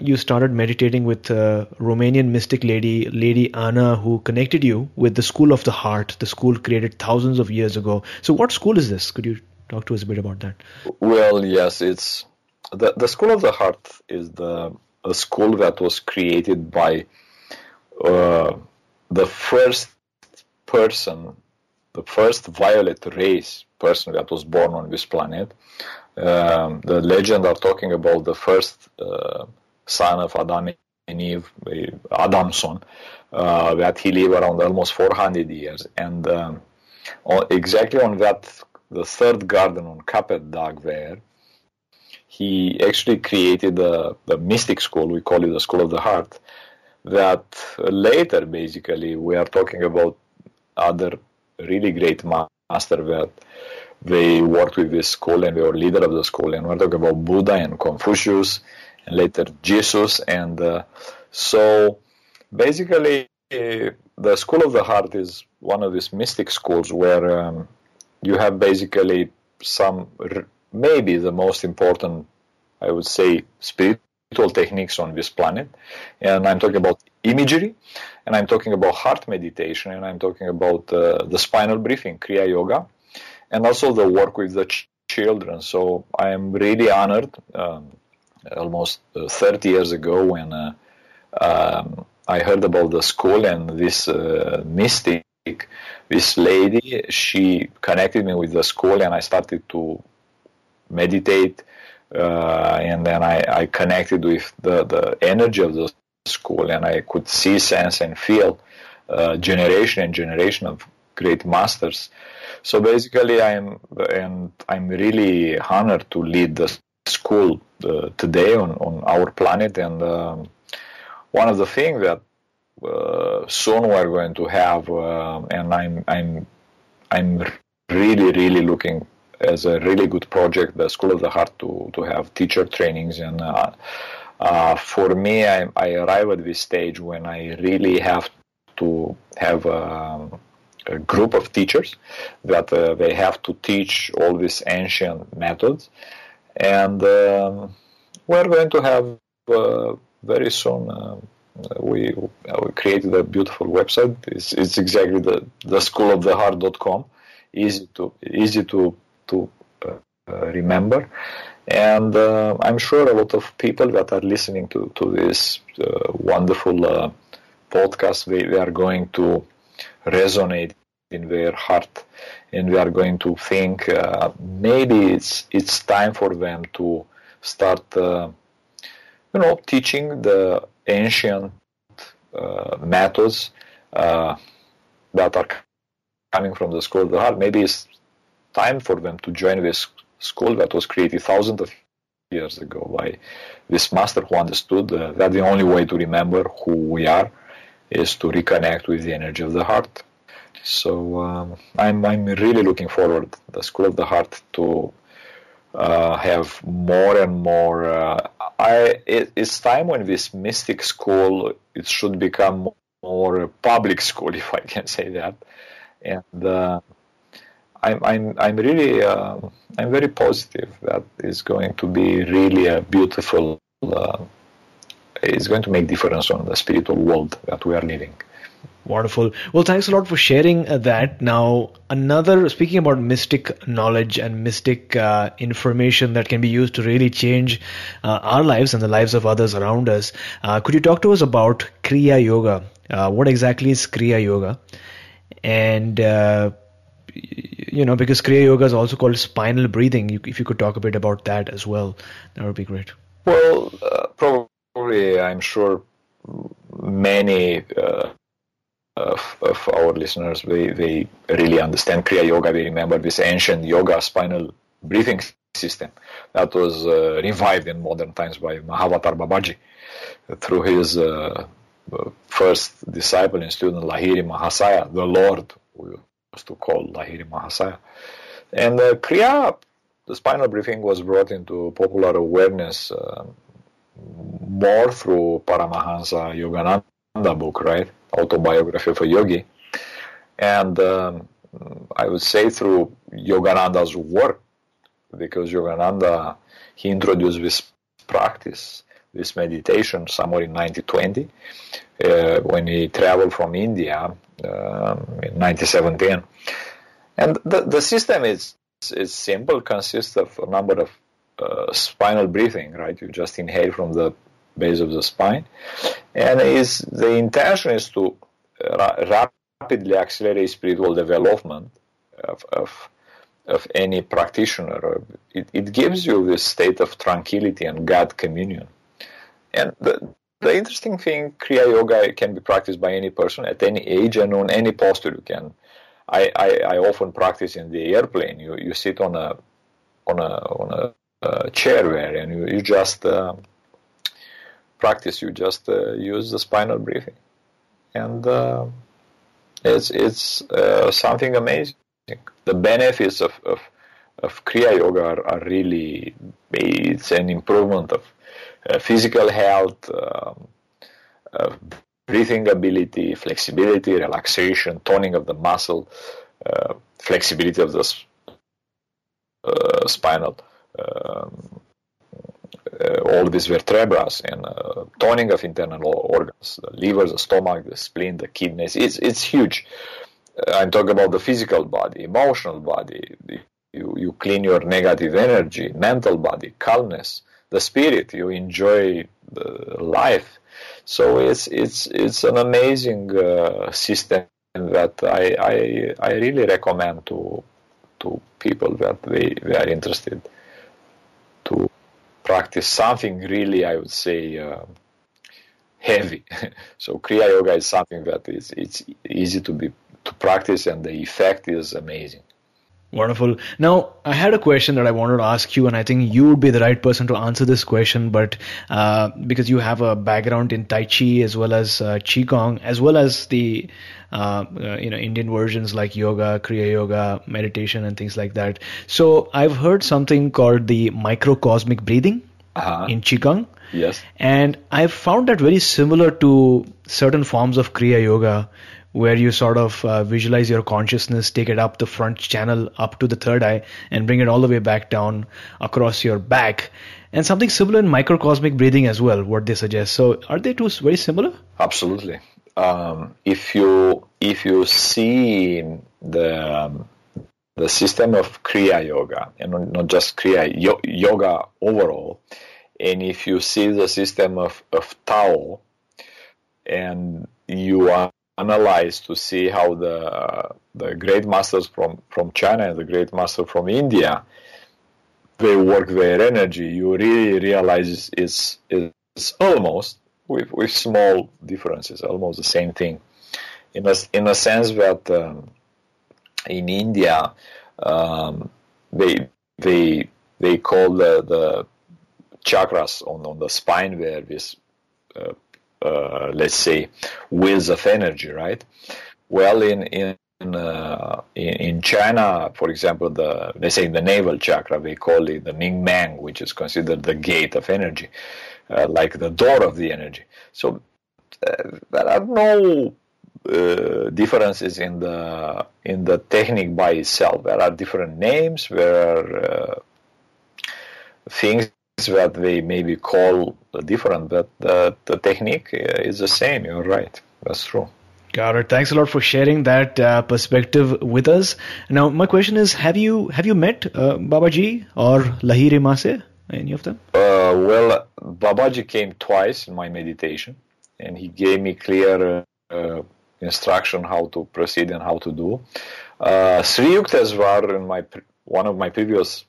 [SPEAKER 1] you started meditating with a Romanian mystic lady, Lady Anna, who connected you with the School of the Heart, the school created thousands of years ago. So, what school is this? Could you talk to us a bit about that.
[SPEAKER 2] Well, yes, it's the the School of the Heart is the a school that was created by uh, the first person, the first violet race person that was born on this planet. Um, the legend are talking about the first uh, son of Adam and Eve, Adamson, uh, that he lived around almost 400 years, and um, exactly on that the third garden on Kopet Dag there, he actually created the, the mystic school, we call it the School of the Heart, that later basically we are talking about other really great masters that they worked with this school and they were leader of the school. And we're talking about Buddha and Confucius and later Jesus. And uh, so basically uh, the School of the Heart is one of these mystic schools where um, you have basically some maybe the most important i would say spiritual techniques on this planet. And i'm talking about imagery and i'm talking about heart meditation and i'm talking about uh, the spinal breathing kriya yoga and also the work with the ch- children. So i am really honored um, almost uh, 30 years ago when uh, um, i heard about the school and this uh, mystic this lady, she connected me with the school, and I started to meditate. Uh, and then I, I, connected with the, the energy of the school, and I could see, sense, and feel uh, generation and generation of great masters. So basically, I'm and I'm really honored to lead the school uh, today on, on our planet. And um, one of the things that soon we're going to have, uh, and I'm I'm I'm really really looking as a really good project, the School of the Heart, to to have teacher trainings and. Uh, uh, for me, I, I arrive at this stage when I really have to have um, a group of teachers that uh, they have to teach all these ancient methods, and um, we're going to have uh, very soon um, we, we created a beautiful website. It's, it's exactly the, School of the schooloftheheart.com. Easy to easy to to uh, remember, and uh, I'm sure a lot of people that are listening to to this uh, wonderful uh, podcast, they, they are going to resonate in their heart, and we are going to think uh, maybe it's it's time for them to start, uh, you know, teaching the ancient uh, methods uh, that are coming from the school of the heart, maybe it's time for them to join this school that was created thousands of years ago by this master who understood uh, that the only way to remember who we are is to reconnect with the energy of the heart. So um, I'm I'm really looking forward the School of the Heart to uh, have more and more. Uh, I it, it's time when this mystic school it should become more public school, if I can say that, and. Uh, I'm, I'm, I'm really, I'm very positive that it's going to be really a beautiful, it's going to make difference on the spiritual world that we are living.
[SPEAKER 1] Wonderful. Well, thanks a lot for sharing uh, that. Now, another speaking about mystic knowledge and mystic uh, information that can be used to really change uh, our lives and the lives of others around us. Uh, could you talk to us about Kriya Yoga? Uh, what exactly is Kriya Yoga? And uh, you know, because Kriya Yoga is also called spinal breathing. You, if you could talk a bit about that as well, that would be great.
[SPEAKER 2] Well, probably, I'm sure many of our listeners, they, they really understand Kriya Yoga. They remember this ancient yoga spinal breathing system that was uh, revived in modern times by Mahavatar Babaji through his uh, first disciple and student Lahiri Mahasaya, the Lord, we used to call Lahiri Mahasaya. And uh, Kriya, the spinal breathing, was brought into popular awareness uh, more through Paramahansa Yogananda book, right? Autobiography of a yogi. And um, I would say through Yogananda's work, because Yogananda, he introduced this practice, this meditation somewhere in 1920, uh, when he traveled from India um, in 1917. And the, the system is, is simple, consists of a number of uh, spinal breathing, right? You just inhale from the base of the spine. And is the intention is to ra- rapidly accelerate spiritual development of, of, of any practitioner. It, it gives you this state of tranquility and God communion. And the, the interesting thing, Kriya Yoga can be practiced by any person at any age and on any posture. You can. I, I, I often practice in the airplane. You you sit on a on a on a, uh, chair there and you, you just uh, practice, you just uh, use the spinal breathing, and uh, it's it's uh, something amazing. The benefits of of, of Kriya Yoga are, are really it's an improvement of uh, physical health, um, breathing ability, flexibility, relaxation, toning of the muscle, uh, flexibility of the uh, spinal. Um, all these vertebrae and uh, toning of internal organs, the liver, the stomach, the spleen, the kidneys. It's it's huge. Uh, I'm talking about the physical body, emotional body. You you clean your negative energy, mental body, calmness, the spirit. You enjoy life. So it's it's it's an amazing uh, system that I, I I really recommend to to people that they, they are interested to practice something really, I would say, uh, heavy. so Kriya Yoga is something that is it's easy to be to practice, and the effect is amazing.
[SPEAKER 1] Wonderful. Now, I had a question that I wanted to ask you, and I think you would be the right person to answer this question. But uh, because you have a background in Tai Chi as well as uh, Qigong, as well as the uh, uh, you know Indian versions like yoga, Kriya Yoga, meditation, and things like that. So I've heard something called the microcosmic breathing
[SPEAKER 2] uh-huh.
[SPEAKER 1] in Qigong.
[SPEAKER 2] Yes.
[SPEAKER 1] And I've found that very similar to certain forms of Kriya Yoga where you sort of uh, visualize your consciousness, take it up the front channel, up to the third eye, and bring it all the way back down across your back. And something similar in microcosmic breathing as well, what they suggest. So, are they two very similar?
[SPEAKER 2] Absolutely. Um, if you if you see the um, the system of Kriya Yoga, and not just Kriya yo- Yoga overall, and if you see the system of, of Tao, and you are analyze to see how the the great masters from, from China and the great master from India they work their energy, you really realize it's, it's almost with, with small differences, almost the same thing. In a, in a sense that um, in India, um, they they they call the, the chakras on, on the spine where this uh, uh, let's say wheels of energy, right? Well, in in uh, in, in, China, for example, the they say the navel chakra, they call it the Ming Men, which is considered the gate of energy, uh, like the door of the energy. So uh, there are no uh, differences in the in the technique by itself. There are different names. There are uh, things that they maybe call different, but the, the technique is the same. You're right. That's true.
[SPEAKER 1] Got it. Thanks a lot for sharing that uh, perspective with us. Now, my question is: Have you have you met uh, Babaji or Lahiri Mase? Any of them?
[SPEAKER 2] Uh, well, Babaji came twice in my meditation, and he gave me clear uh, instruction how to proceed and how to do. Uh, Sri Yukteswar in my one of my previous uh,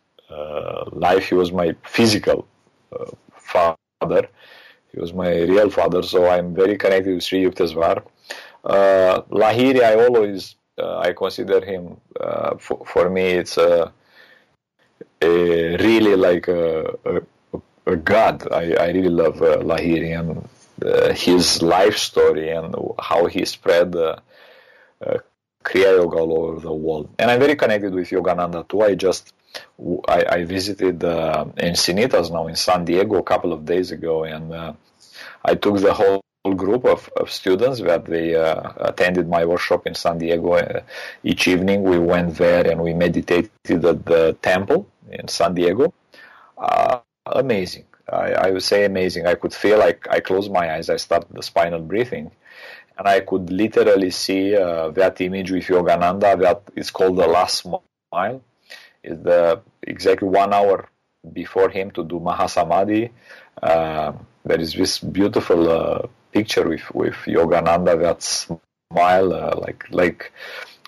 [SPEAKER 2] life, he was my physical uh, father. He was my real father, so I'm very connected with Sri Yukteswar. Uh, Lahiri, I always uh, I consider him uh, for, for, me. It's a, a really like a, a, god. I, I, really love Lahiri and his life story and how he spread Kriya Yoga all over the world. And I'm very connected with Yogananda too. I just I, I visited uh, Encinitas now in San Diego a couple of days ago, and uh, I took the whole group of, of students that they uh, attended my workshop in San Diego. Uh, each evening we went there and we meditated at the temple in San Diego. Uh, amazing. I, I, would say amazing. I could feel like I closed my eyes, I started the spinal breathing, and I could literally see uh, that image with Yogananda that is called the last smile is the exactly one hour before him to do Mahasamadhi. Uh, there is this beautiful uh, picture with with Yogananda that smile, uh, like like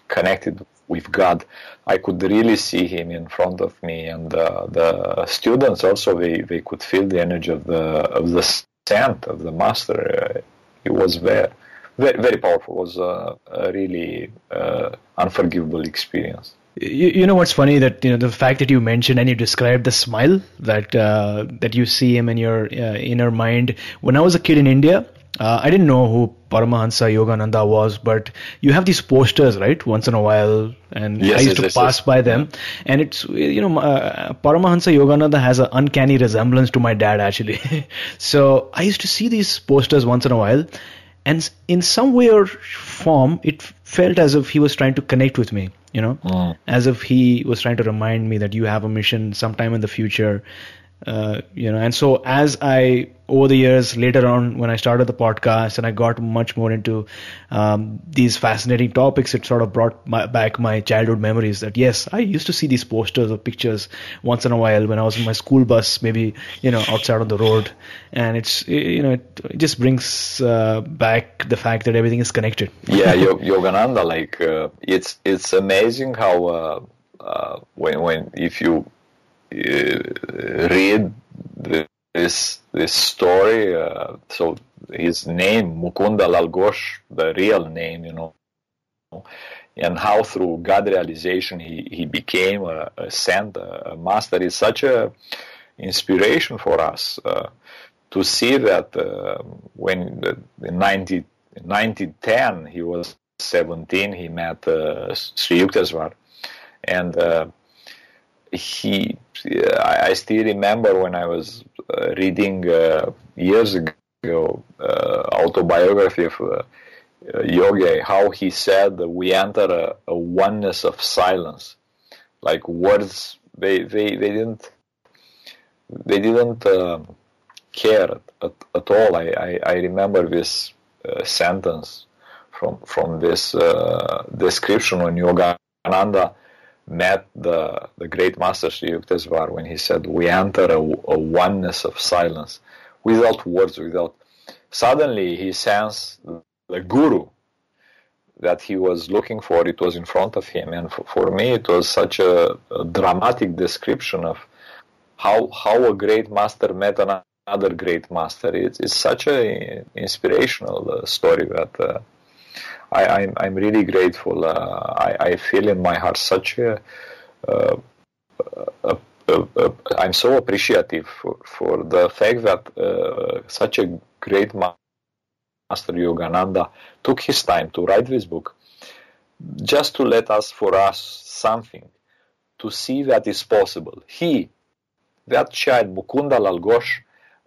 [SPEAKER 2] connected with God. I could really see him in front of me, and uh, the students also they, they could feel the energy of the of the scent of the master. Uh, it was very very, very powerful. It was a, a really uh, unforgivable experience.
[SPEAKER 1] You, you, know what's funny that you know the fact that you mentioned and you described the smile that uh, that you see him in your uh, inner mind. When I was a kid in India, uh, I didn't know who Paramahansa Yogananda was, but you have these posters, right? Once in a while, and
[SPEAKER 2] yes,
[SPEAKER 1] I used
[SPEAKER 2] yes,
[SPEAKER 1] to
[SPEAKER 2] yes,
[SPEAKER 1] pass by them, and it's you know uh, Paramahansa Yogananda has an uncanny resemblance to my dad actually. so I used to see these posters once in a while, and in some way or form, it felt as if he was trying to connect with me you know,
[SPEAKER 2] mm.
[SPEAKER 1] as if he was trying to remind me that you have a mission sometime in the future. Uh, you know, and so as I over the years later on when I started the podcast and I got much more into um, these fascinating topics, it sort of brought my, back my childhood memories. That yes, I used to see these posters or pictures once in a while when I was in my school bus, maybe you know outside on the road, and it's you know it just brings uh, back the fact that everything is connected.
[SPEAKER 2] yeah, Yogananda, like uh, it's it's amazing how uh, uh, when when if you read this this story. Uh, so his name Mukunda Lal Ghosh, the real name, you know, and how through God realization he he became a, a saint, a, master is such a inspiration for us uh, to see that uh, when in 90, 1910 he was 17 he met uh, Sri Yukteswar and uh, he I, I, still remember when I was uh, reading uh, years ago uh, autobiography of uh, uh, Yogi, how he said we enter a, a, oneness of silence, like words they they, they didn't they didn't um, care at, at, all. I, I, I remember this uh, sentence from from this description when Yogananda met the, the great master Sri Yukteswar when he said, We enter a, a, oneness of silence without words, without. Suddenly he sensed the guru that he was looking for, it was in front of him. And for, for me, it was such a, a, dramatic description of how, how a great master met another great master. It's, it's such an inspirational uh, story that. Uh, I, I'm, I'm really grateful. Uh, I, I feel in my heart such a, uh, a, a, a I'm so appreciative for, for the fact that uh, such a great master Yogananda took his time to write this book, just to let us, for us, something to see that is possible. He, that child, Mukunda Lal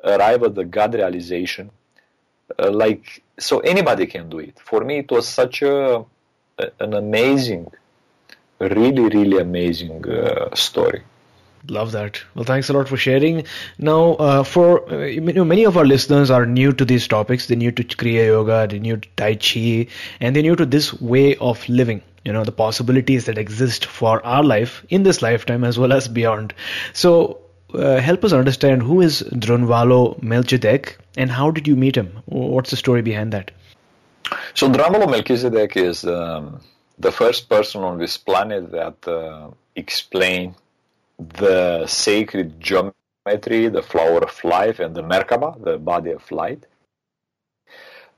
[SPEAKER 2] arrived at the God realization uh, like so anybody can do it. For me, it was such a, an amazing, really, really amazing uh, story.
[SPEAKER 1] Love that. Well, thanks a lot for sharing. Now, uh, for uh, you know, many of our listeners are new to these topics. They're new to Kriya Yoga, they're new to Tai Chi, and they're new to this way of living. You know, the possibilities that exist for our life in this lifetime as well as beyond. So, uh, help us understand who is Drunvalo Melchizedek and how did you meet him? What's the story behind that?
[SPEAKER 2] So Drunvalo Melchizedek is um, the first person on this planet that uh, explained the sacred geometry, the flower of life, and the Merkaba, the body of light.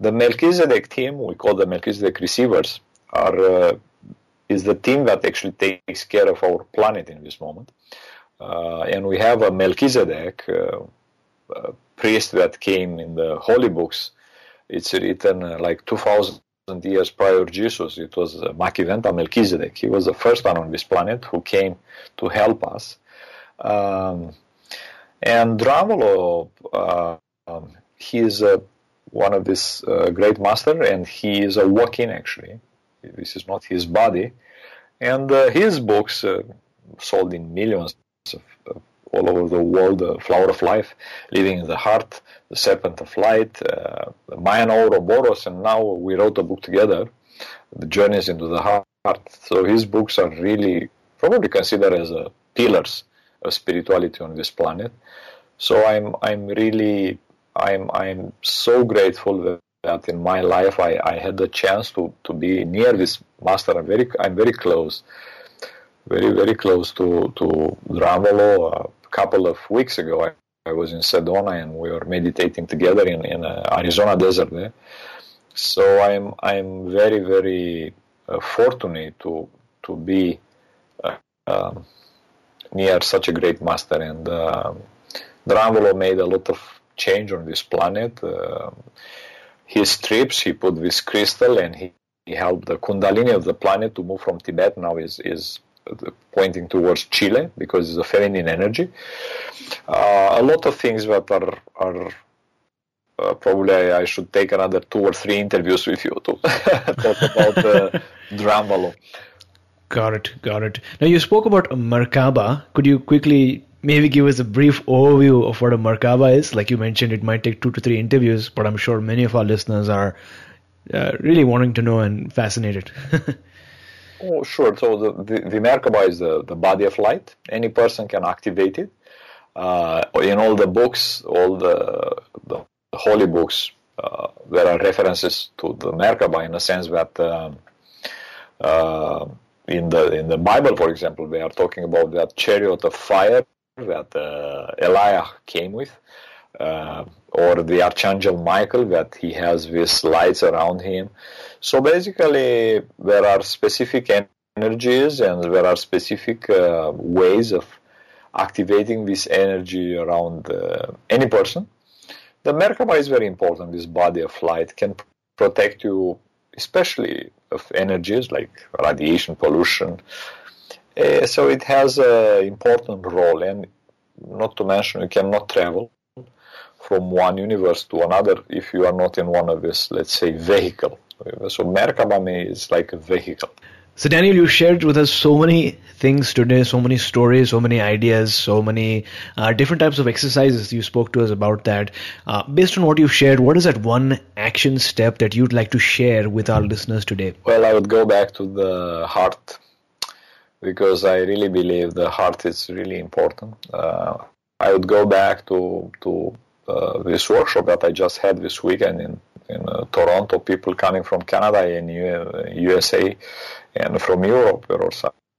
[SPEAKER 2] The Melchizedek team, we call the Melchizedek receivers, are uh, is the team that actually takes care of our planet in this moment. Uh, and we have a Melchizedek, uh, a priest that came in the holy books. It's written uh, like 2000 years prior Jesus. It was Machiventa Melchizedek. He was the first one on this planet who came to help us. Um, and Drunvalo, uh, um, he is uh, one of this uh, great master, and he is a walk-in actually. This is not his body, and his books sold in millions of, of all over the world, the flower of life, living in the heart, the serpent of light, uh, the Mayan Ouroboros, and now we wrote a book together, the journeys into the heart. So his books are really probably considered as uh, pillars of spirituality on this planet. So I'm I'm really I'm I'm so grateful that, that in my life I, I had the chance to, to be near this master. I'm very I'm very close very very close to to Drunvalo. A couple of weeks ago, I, I was in Sedona and we were meditating together in in uh, Arizona desert. So I'm I'm very very uh, fortunate to to be uh, um, near such a great master and uh, made a lot of change on this planet. Uh, his trips, he put this crystal and he, he helped the kundalini of the planet to move from Tibet now is is pointing towards Chile because it's a feminine energy. Uh, a lot of things that are are uh, probably I, I, should take another two or three interviews with you to talk about uh, Drunvalo.
[SPEAKER 1] Got it, got it. Now you spoke about a Merkaba. Could you quickly maybe give us a brief overview of what a Merkaba is? Like you mentioned, it might take two to three interviews, but I'm sure many of our listeners are uh, really wanting to know and fascinated.
[SPEAKER 2] Oh, sure. So the, the, the Merkaba is the, the body of light. Any person can activate it. Uh, in all the books, all the, the holy books, uh, there are references to the Merkaba in the sense that um, uh, in the in the Bible, for example, they are talking about that chariot of fire that uh, Elijah came with, uh, or the archangel Michael that he has these lights around him. So basically, there are specific energies and there are specific uh, ways of activating this energy around uh, any person. The Merkaba is very important. This body of light can protect you, especially of energies like radiation, pollution. Uh, so it has an important role, and not to mention, you cannot travel from one universe to another if you are not in one of these, let's say, vehicle. So Merkaba is like a vehicle.
[SPEAKER 1] So Daniel, you shared with us so many things today, so many stories, so many ideas, so many uh, different types of exercises. You spoke to us about that. Uh, based on what you've shared, what is that one action step that you'd like to share with our listeners today?
[SPEAKER 2] Well, I would go back to the heart because I really believe the heart is really important. Uh, I would go back to to uh, this workshop that I just had this weekend in Toronto, people coming from Canada and USA and from Europe. There were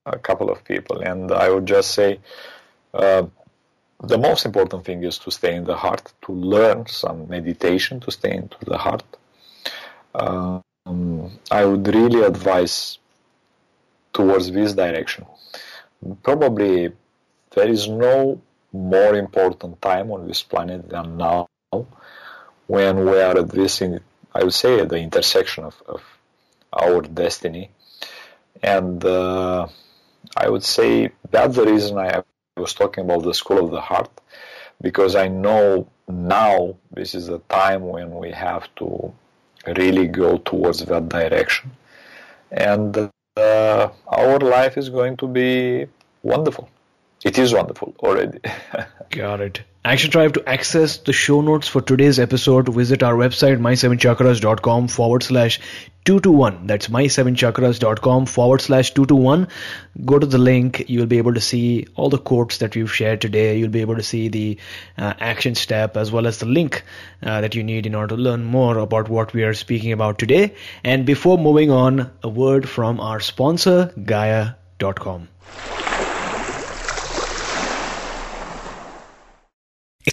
[SPEAKER 2] a couple of people, and I would just say uh, the most important thing is to stay in the heart, to learn some meditation, to stay into the heart. Um, I would really advise towards this direction. Probably there is no more important time on this planet than now when we are at this, I would say, at the intersection of, of our destiny. And uh, I would say that's the reason I was talking about the school of the heart, because I know now this is the time when we have to really go towards that direction. And uh, our life is going to be wonderful. It is wonderful already.
[SPEAKER 1] Got it. Action Tribe to access the show notes for today's episode, visit our website my7chakras.com forward slash 221. That's my7chakras.com forward slash 221. Go to the link. You'll be able to see all the quotes that we've shared today. You'll be able to see the uh, action step as well as the link uh, that you need in order to learn more about what we are speaking about today. And before moving on, a word from our sponsor, Gaia.com.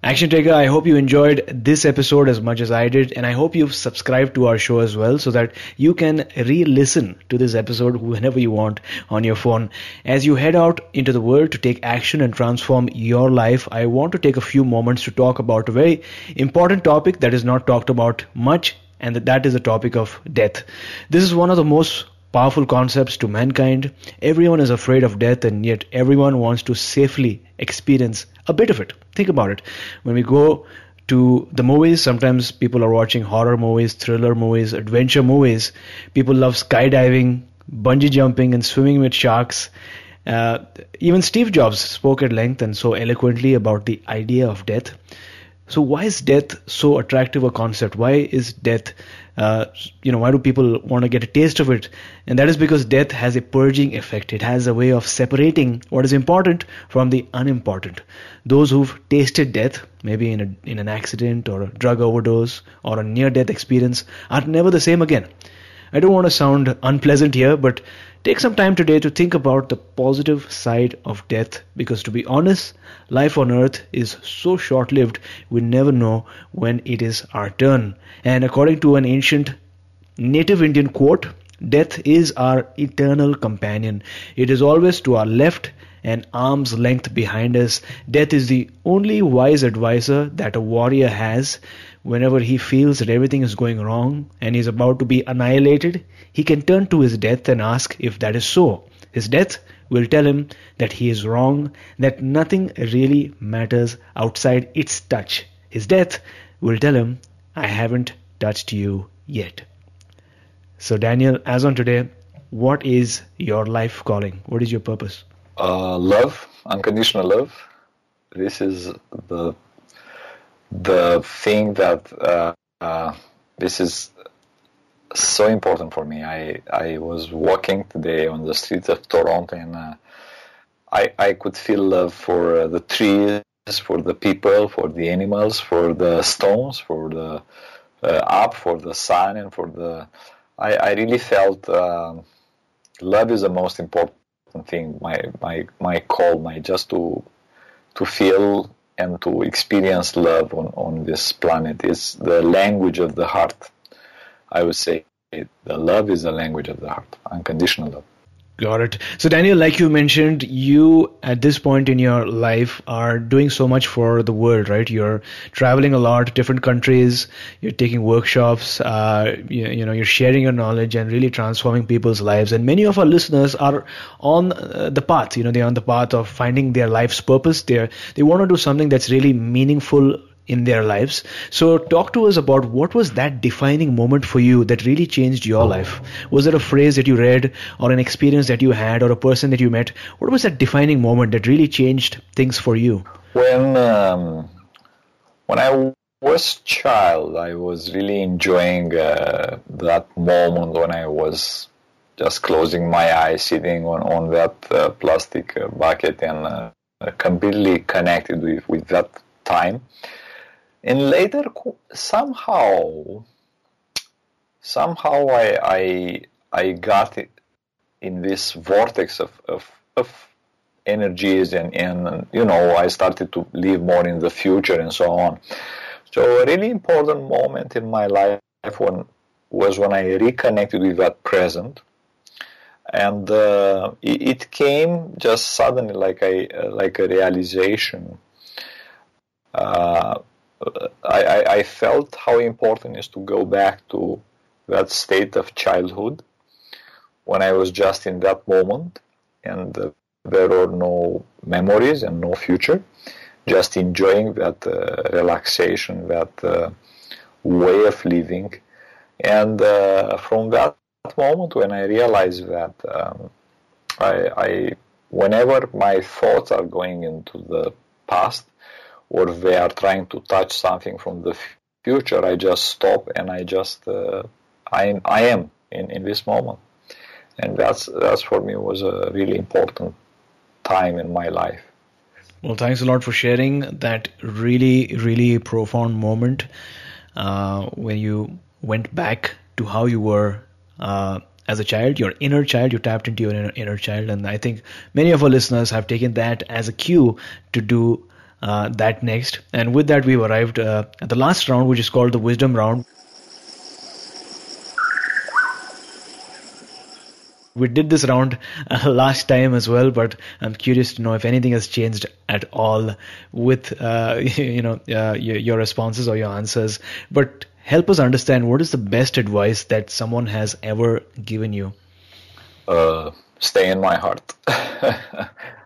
[SPEAKER 1] Action Taker, I hope you enjoyed this episode as much as I did, and I hope you've subscribed to our show as well so that you can re listen to this episode whenever you want on your phone. As you head out into the world to take action and transform your life, I want to take a few moments to talk about a very important topic that is not talked about much, and that is the topic of death. This is one of the most powerful concepts to mankind. Everyone is afraid of death, and yet everyone wants to safely experience a bit of it. Think about it. When we go to the movies, sometimes people are watching horror movies, thriller movies, adventure movies. People love skydiving, bungee jumping, and swimming with sharks. Uh, even Steve Jobs spoke at length and so eloquently about the idea of death. So, why is death so attractive a concept? Why is death uh, you know, why do people want to get a taste of it? And that is because death has a purging effect. It has a way of separating what is important from the unimportant. Those who've tasted death, maybe in a, in an accident or a drug overdose or a near-death experience, are never the same again. I don't want to sound unpleasant here, but take some time today to think about the positive side of death because, to be honest, life on earth is so short lived, we never know when it is our turn. And according to an ancient native Indian quote, death is our eternal companion. It is always to our left and arm's length behind us. Death is the only wise advisor that a warrior has whenever he feels that everything is going wrong and he is about to be annihilated, he can turn to his death and ask if that is so. His death will tell him that he is wrong, that nothing really matters outside its touch. His death will tell him, I haven't touched you yet. So, Daniel, as on today, what is your life calling? What is your purpose?
[SPEAKER 2] Uh, love, unconditional love. This is the the thing that uh, uh, this is so important for me. I I was walking today on the streets of Toronto and uh, I I could feel love for uh, the trees, for the people, for the animals, for the stones, for the uh, up, for the sun, and for the. I I really felt um, love is the most important thing. My my my call, my just to to feel and to experience love on, on this planet is the language of the heart. I would say the love is the language of the heart, unconditional love.
[SPEAKER 1] Got it. So, Daniel, like you mentioned, you at this point in your life are doing so much for the world, right? You're traveling a lot, different countries. You're taking workshops. Uh, you, you, know, you're sharing your knowledge and really transforming people's lives. And many of our listeners are on uh, the path. You know, they're on the path of finding their life's purpose. They they want to do something that's really meaningful in their lives. So, talk to us about what was that defining moment for you that really changed your life? Was it a phrase that you read, or an experience that you had, or a person that you met? What was that defining moment that really changed things for you?
[SPEAKER 2] When um, when I was child, I was really enjoying uh, that moment when I was just closing my eyes, sitting on on that uh, plastic uh, bucket, and uh, completely connected with with that time and later somehow somehow I I, I got it in this vortex of, of, of energies and, and you know I started to live more in the future and so on. So a really important moment in my life when, was when I reconnected with that present, and uh, it, it, came just suddenly like a like a realization. Uh, I, I, felt how important it is to go back to that state of childhood when I was just in that moment and uh, there were no memories and no future, just enjoying that uh, relaxation, that uh, way of living. And uh, from that moment, when I realized that um, I, I, whenever my thoughts are going into the past, or they are trying to touch something from the future, I just stop and I just uh, I I am in, in this moment, and that's that's for me was a really important time in my life.
[SPEAKER 1] Well, thanks a lot for sharing that really really profound moment uh, when you went back to how you were. Uh, as a child, your inner child, you tapped into your inner, inner child, and I think many of our listeners have taken that as a cue to do uh, that next. And with that, we've arrived uh, at the last round, which is called the wisdom round. We did this round uh, last time as well, but I'm curious to know if anything has changed at all with uh, you know uh, your, your responses or your answers. But help us understand what is the best advice that someone has ever given you.
[SPEAKER 2] Uh, stay in my heart.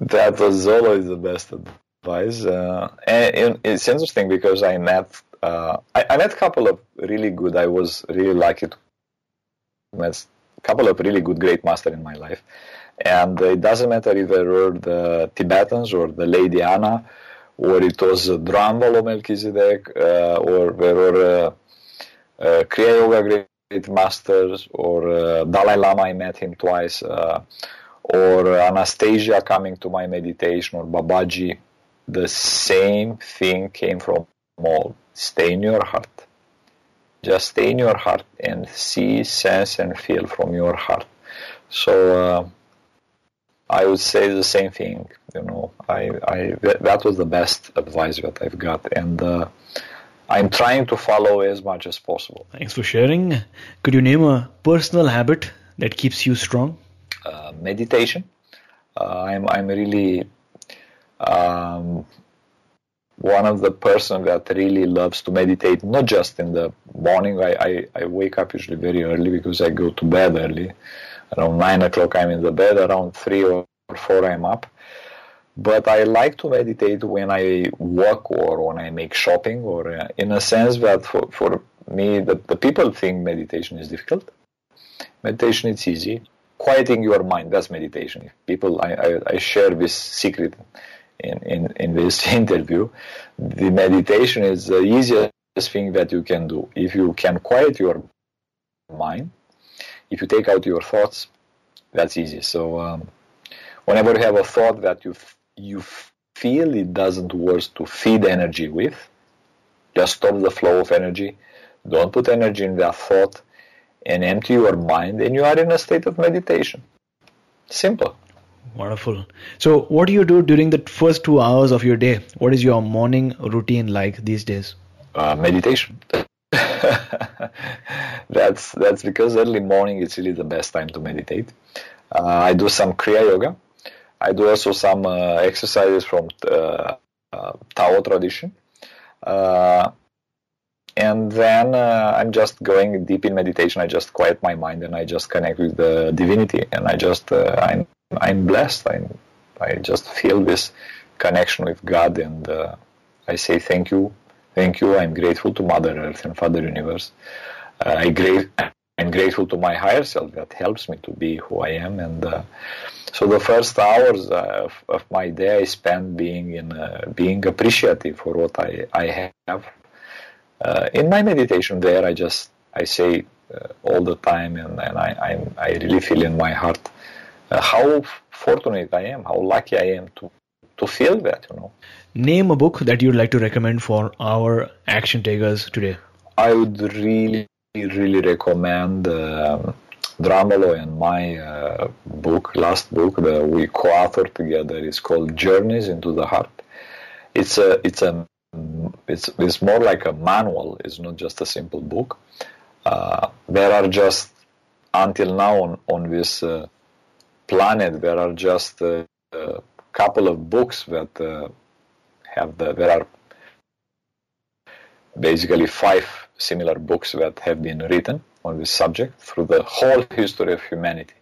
[SPEAKER 2] that was always the best advice. Uh, and it's interesting because I met uh, I, I, met a couple of really good. I was really lucky to met a couple of really good great master in my life, and it doesn't matter if they were the Tibetans or the Lady Anna, or it was Drunvalo Melchizedek, uh, or there were uh, uh, Kriya Yoga great masters, or uh, Dalai Lama. I met him twice. Or Anastasia coming to my meditation, or Babaji, the same thing came from all. Stay in your heart. Just stay in your heart and see, sense, and feel from your heart. So uh, I would say the same thing. You know, I, I that was the best advice that I've got, and uh, I'm trying to follow as much as possible.
[SPEAKER 1] Thanks for sharing. Could you name a personal habit that keeps you strong?
[SPEAKER 2] Uh, meditation. Uh, I'm I'm really um, one of the person that really loves to meditate, not just in the morning. I, I, I, wake up usually very early because I go to bed early. Around 9 o'clock I'm in the bed, around 3 or 4 I'm up. But I like to meditate when I walk or when I make shopping, or uh, in a sense that for, for me, the, the people think meditation is difficult. Meditation is easy quieting your mind. That's meditation. People I, I, I, share this secret in, in, in this interview. The meditation is the easiest thing that you can do. If you can quiet your mind if you take out your thoughts that's easy. So um, whenever you have a thought that you you feel it doesn't work to feed energy with just stop the flow of energy. Don't put energy in that thought and empty your mind, and you are in a state of meditation. Simple.
[SPEAKER 1] Wonderful. So, what do you do during the first two hours of your day? What is your morning routine like these days?
[SPEAKER 2] Uh, meditation. that's that's because early morning is really the best time to meditate. Uh, I do some Kriya Yoga. I do also some uh, exercises from uh, Tao tradition. And then I'm just going deep in meditation. I just quiet my mind and I just connect with the divinity. And I just, I'm, I'm blessed. I'm, I just feel this connection with God and I say thank you, thank you. I'm grateful to Mother Earth and Father Universe. Uh, I gra- I'm grateful to my higher self that helps me to be who I am. And uh, so the first hours uh, of, of, my day I spend being in uh, being appreciative for what I I have. Uh, in my meditation there, I just I say uh, all the time, and, and I I'm, i really feel in my heart how fortunate I am, how lucky I am to to feel that. You know.
[SPEAKER 1] Name a book that you'd like to recommend for our action takers today.
[SPEAKER 2] I would really, really recommend um, Drunvalo and my uh, book, last book that we co-authored together, is called Journeys into the Heart. It's a, it's a, it's, it's more like a manual. It's not just a simple book. Uh, there are just until now on on this uh, planet, there are just a, a couple of books that uh, have the there are basically five similar books that have been written on this subject through the whole history of humanity.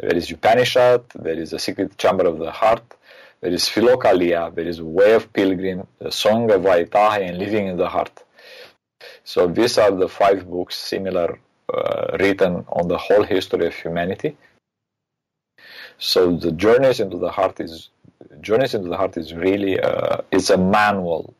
[SPEAKER 2] There is Upanishad, there is the Secret Chamber of the Heart, there is Philokalia, there is Way of Pilgrim, the Song of Vaitahe, and Living in the Heart. So these are the five books similar uh, written on the whole history of humanity. So the journeys into the heart is Journeys into the Heart is really uh, it's a manual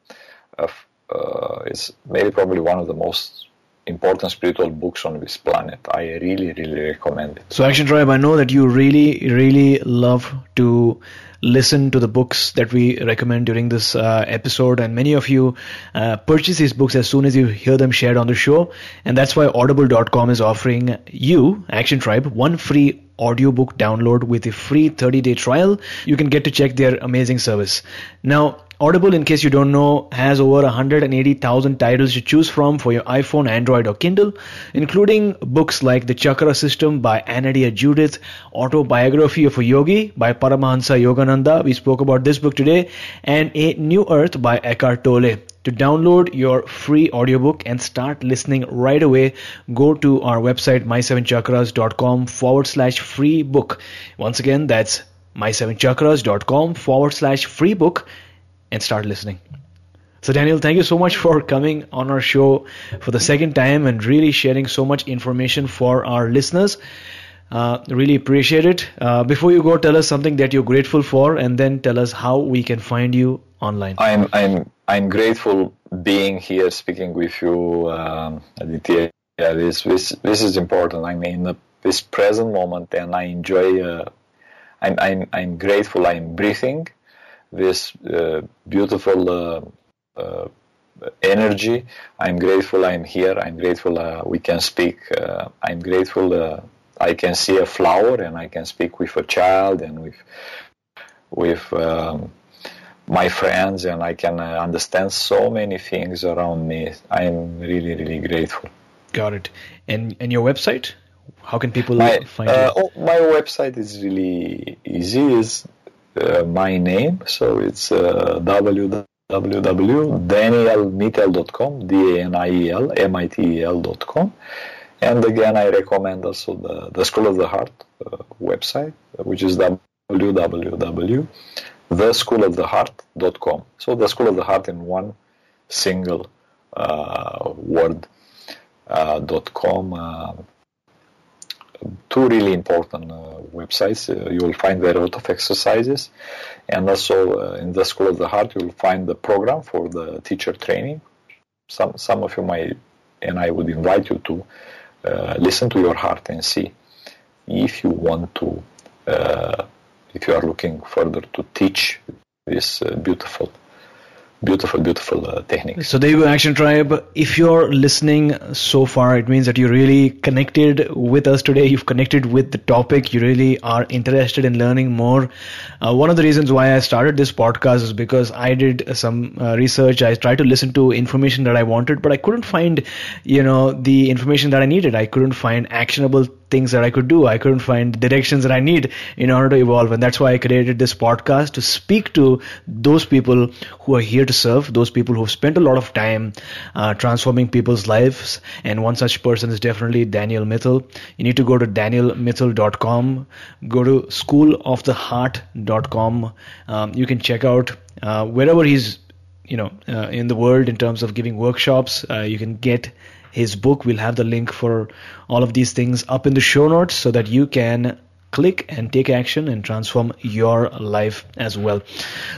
[SPEAKER 2] of uh, it's maybe probably one of the most important spiritual books on this planet. I really, really recommend it.
[SPEAKER 1] So, Action Tribe, I know that you really, really love to listen to the books that we recommend during this uh, episode, and many of you uh, purchase these books as soon as you hear them shared on the show, and that's why Audible.com is offering you, Action Tribe, one free audiobook download with a free 30 day trial. You can get to check their amazing service. Now, Audible, in case you don't know, has over 180,000 titles to choose from for your iPhone, Android, or Kindle, including books like The Chakra System by Anodea Judith, Autobiography of a Yogi by Paramahansa Yogananda, we spoke about this book today, and A New Earth by Eckhart Tolle. To download your free audiobook and start listening right away, go to our website my7chakras.com forward slash free book. Once again, that's my7chakras.com forward slash free book and start listening. So, Daniel, thank you so much for coming on our show for the second time and really sharing so much information for our listeners. Uh, really appreciate it. Uh, before you go, tell us something that you're grateful for, and then tell us how we can find you online.
[SPEAKER 2] I'm I'm I'm grateful being here speaking with you, um, Aditya. Yeah, this this this is important. I mean, this present moment, and I enjoy. Uh, I'm I'm I'm grateful. I'm breathing this uh, beautiful. Uh, uh, energy. I'm grateful I'm here. I'm grateful uh, we can speak. Uh, I'm grateful uh, I can see a flower and I can speak with a child and with with um, my friends and I can uh, understand so many things around me. I'm really, really grateful.
[SPEAKER 1] Got it. And and your website? How can people my, find uh,
[SPEAKER 2] you? Oh, my website is really easy. Is my name, so it's uh, www.danielmitel.com, D-A-N-I-E-L-M-I-T-E-L.com. And again, I recommend also the, the School of the Heart uh, website, which is www theschooloftheheart.com. So the School of the Heart in one single uh, word uh, dot com. Two really important uh, websites. Uh, you will find there a lot of exercises, and also uh, in the School of the Heart, you will find the program for the teacher training. Some some of you might, and I would invite you to listen to your heart and see if you want to if you are looking further to teach this beautiful beautiful beautiful uh, technique
[SPEAKER 1] so there you go action tribe. If you're listening so far it means that you're really connected with us today. You've connected with the topic. You really are interested in learning more. Uh, one of the reasons why i started this podcast is because i did some uh, research. I tried to listen to information that i wanted but i couldn't find you know the information that i needed. I couldn't find actionable things that I could do. I couldn't find directions that I need in order to evolve. And that's why I created this podcast to speak to those people who are here to serve, those people who've spent a lot of time uh, transforming people's lives. And one such person is definitely Daniel Mitel. You need to go to danielmitel.com, go to schooloftheheart.com. Um, you can check out uh, wherever he's you know uh, in the world in terms of giving workshops uh, you can get his book. We'll have the link for all of these things up in the show notes so that you can click and take action and transform your life as well.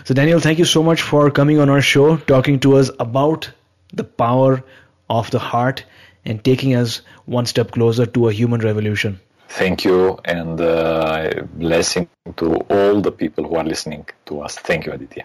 [SPEAKER 1] So daniel thank you so much for coming on our show talking to us about the power of the heart and taking us one step closer to a human revolution.
[SPEAKER 2] Thank you and uh, blessing to all the people who are listening to us. Thank you aditya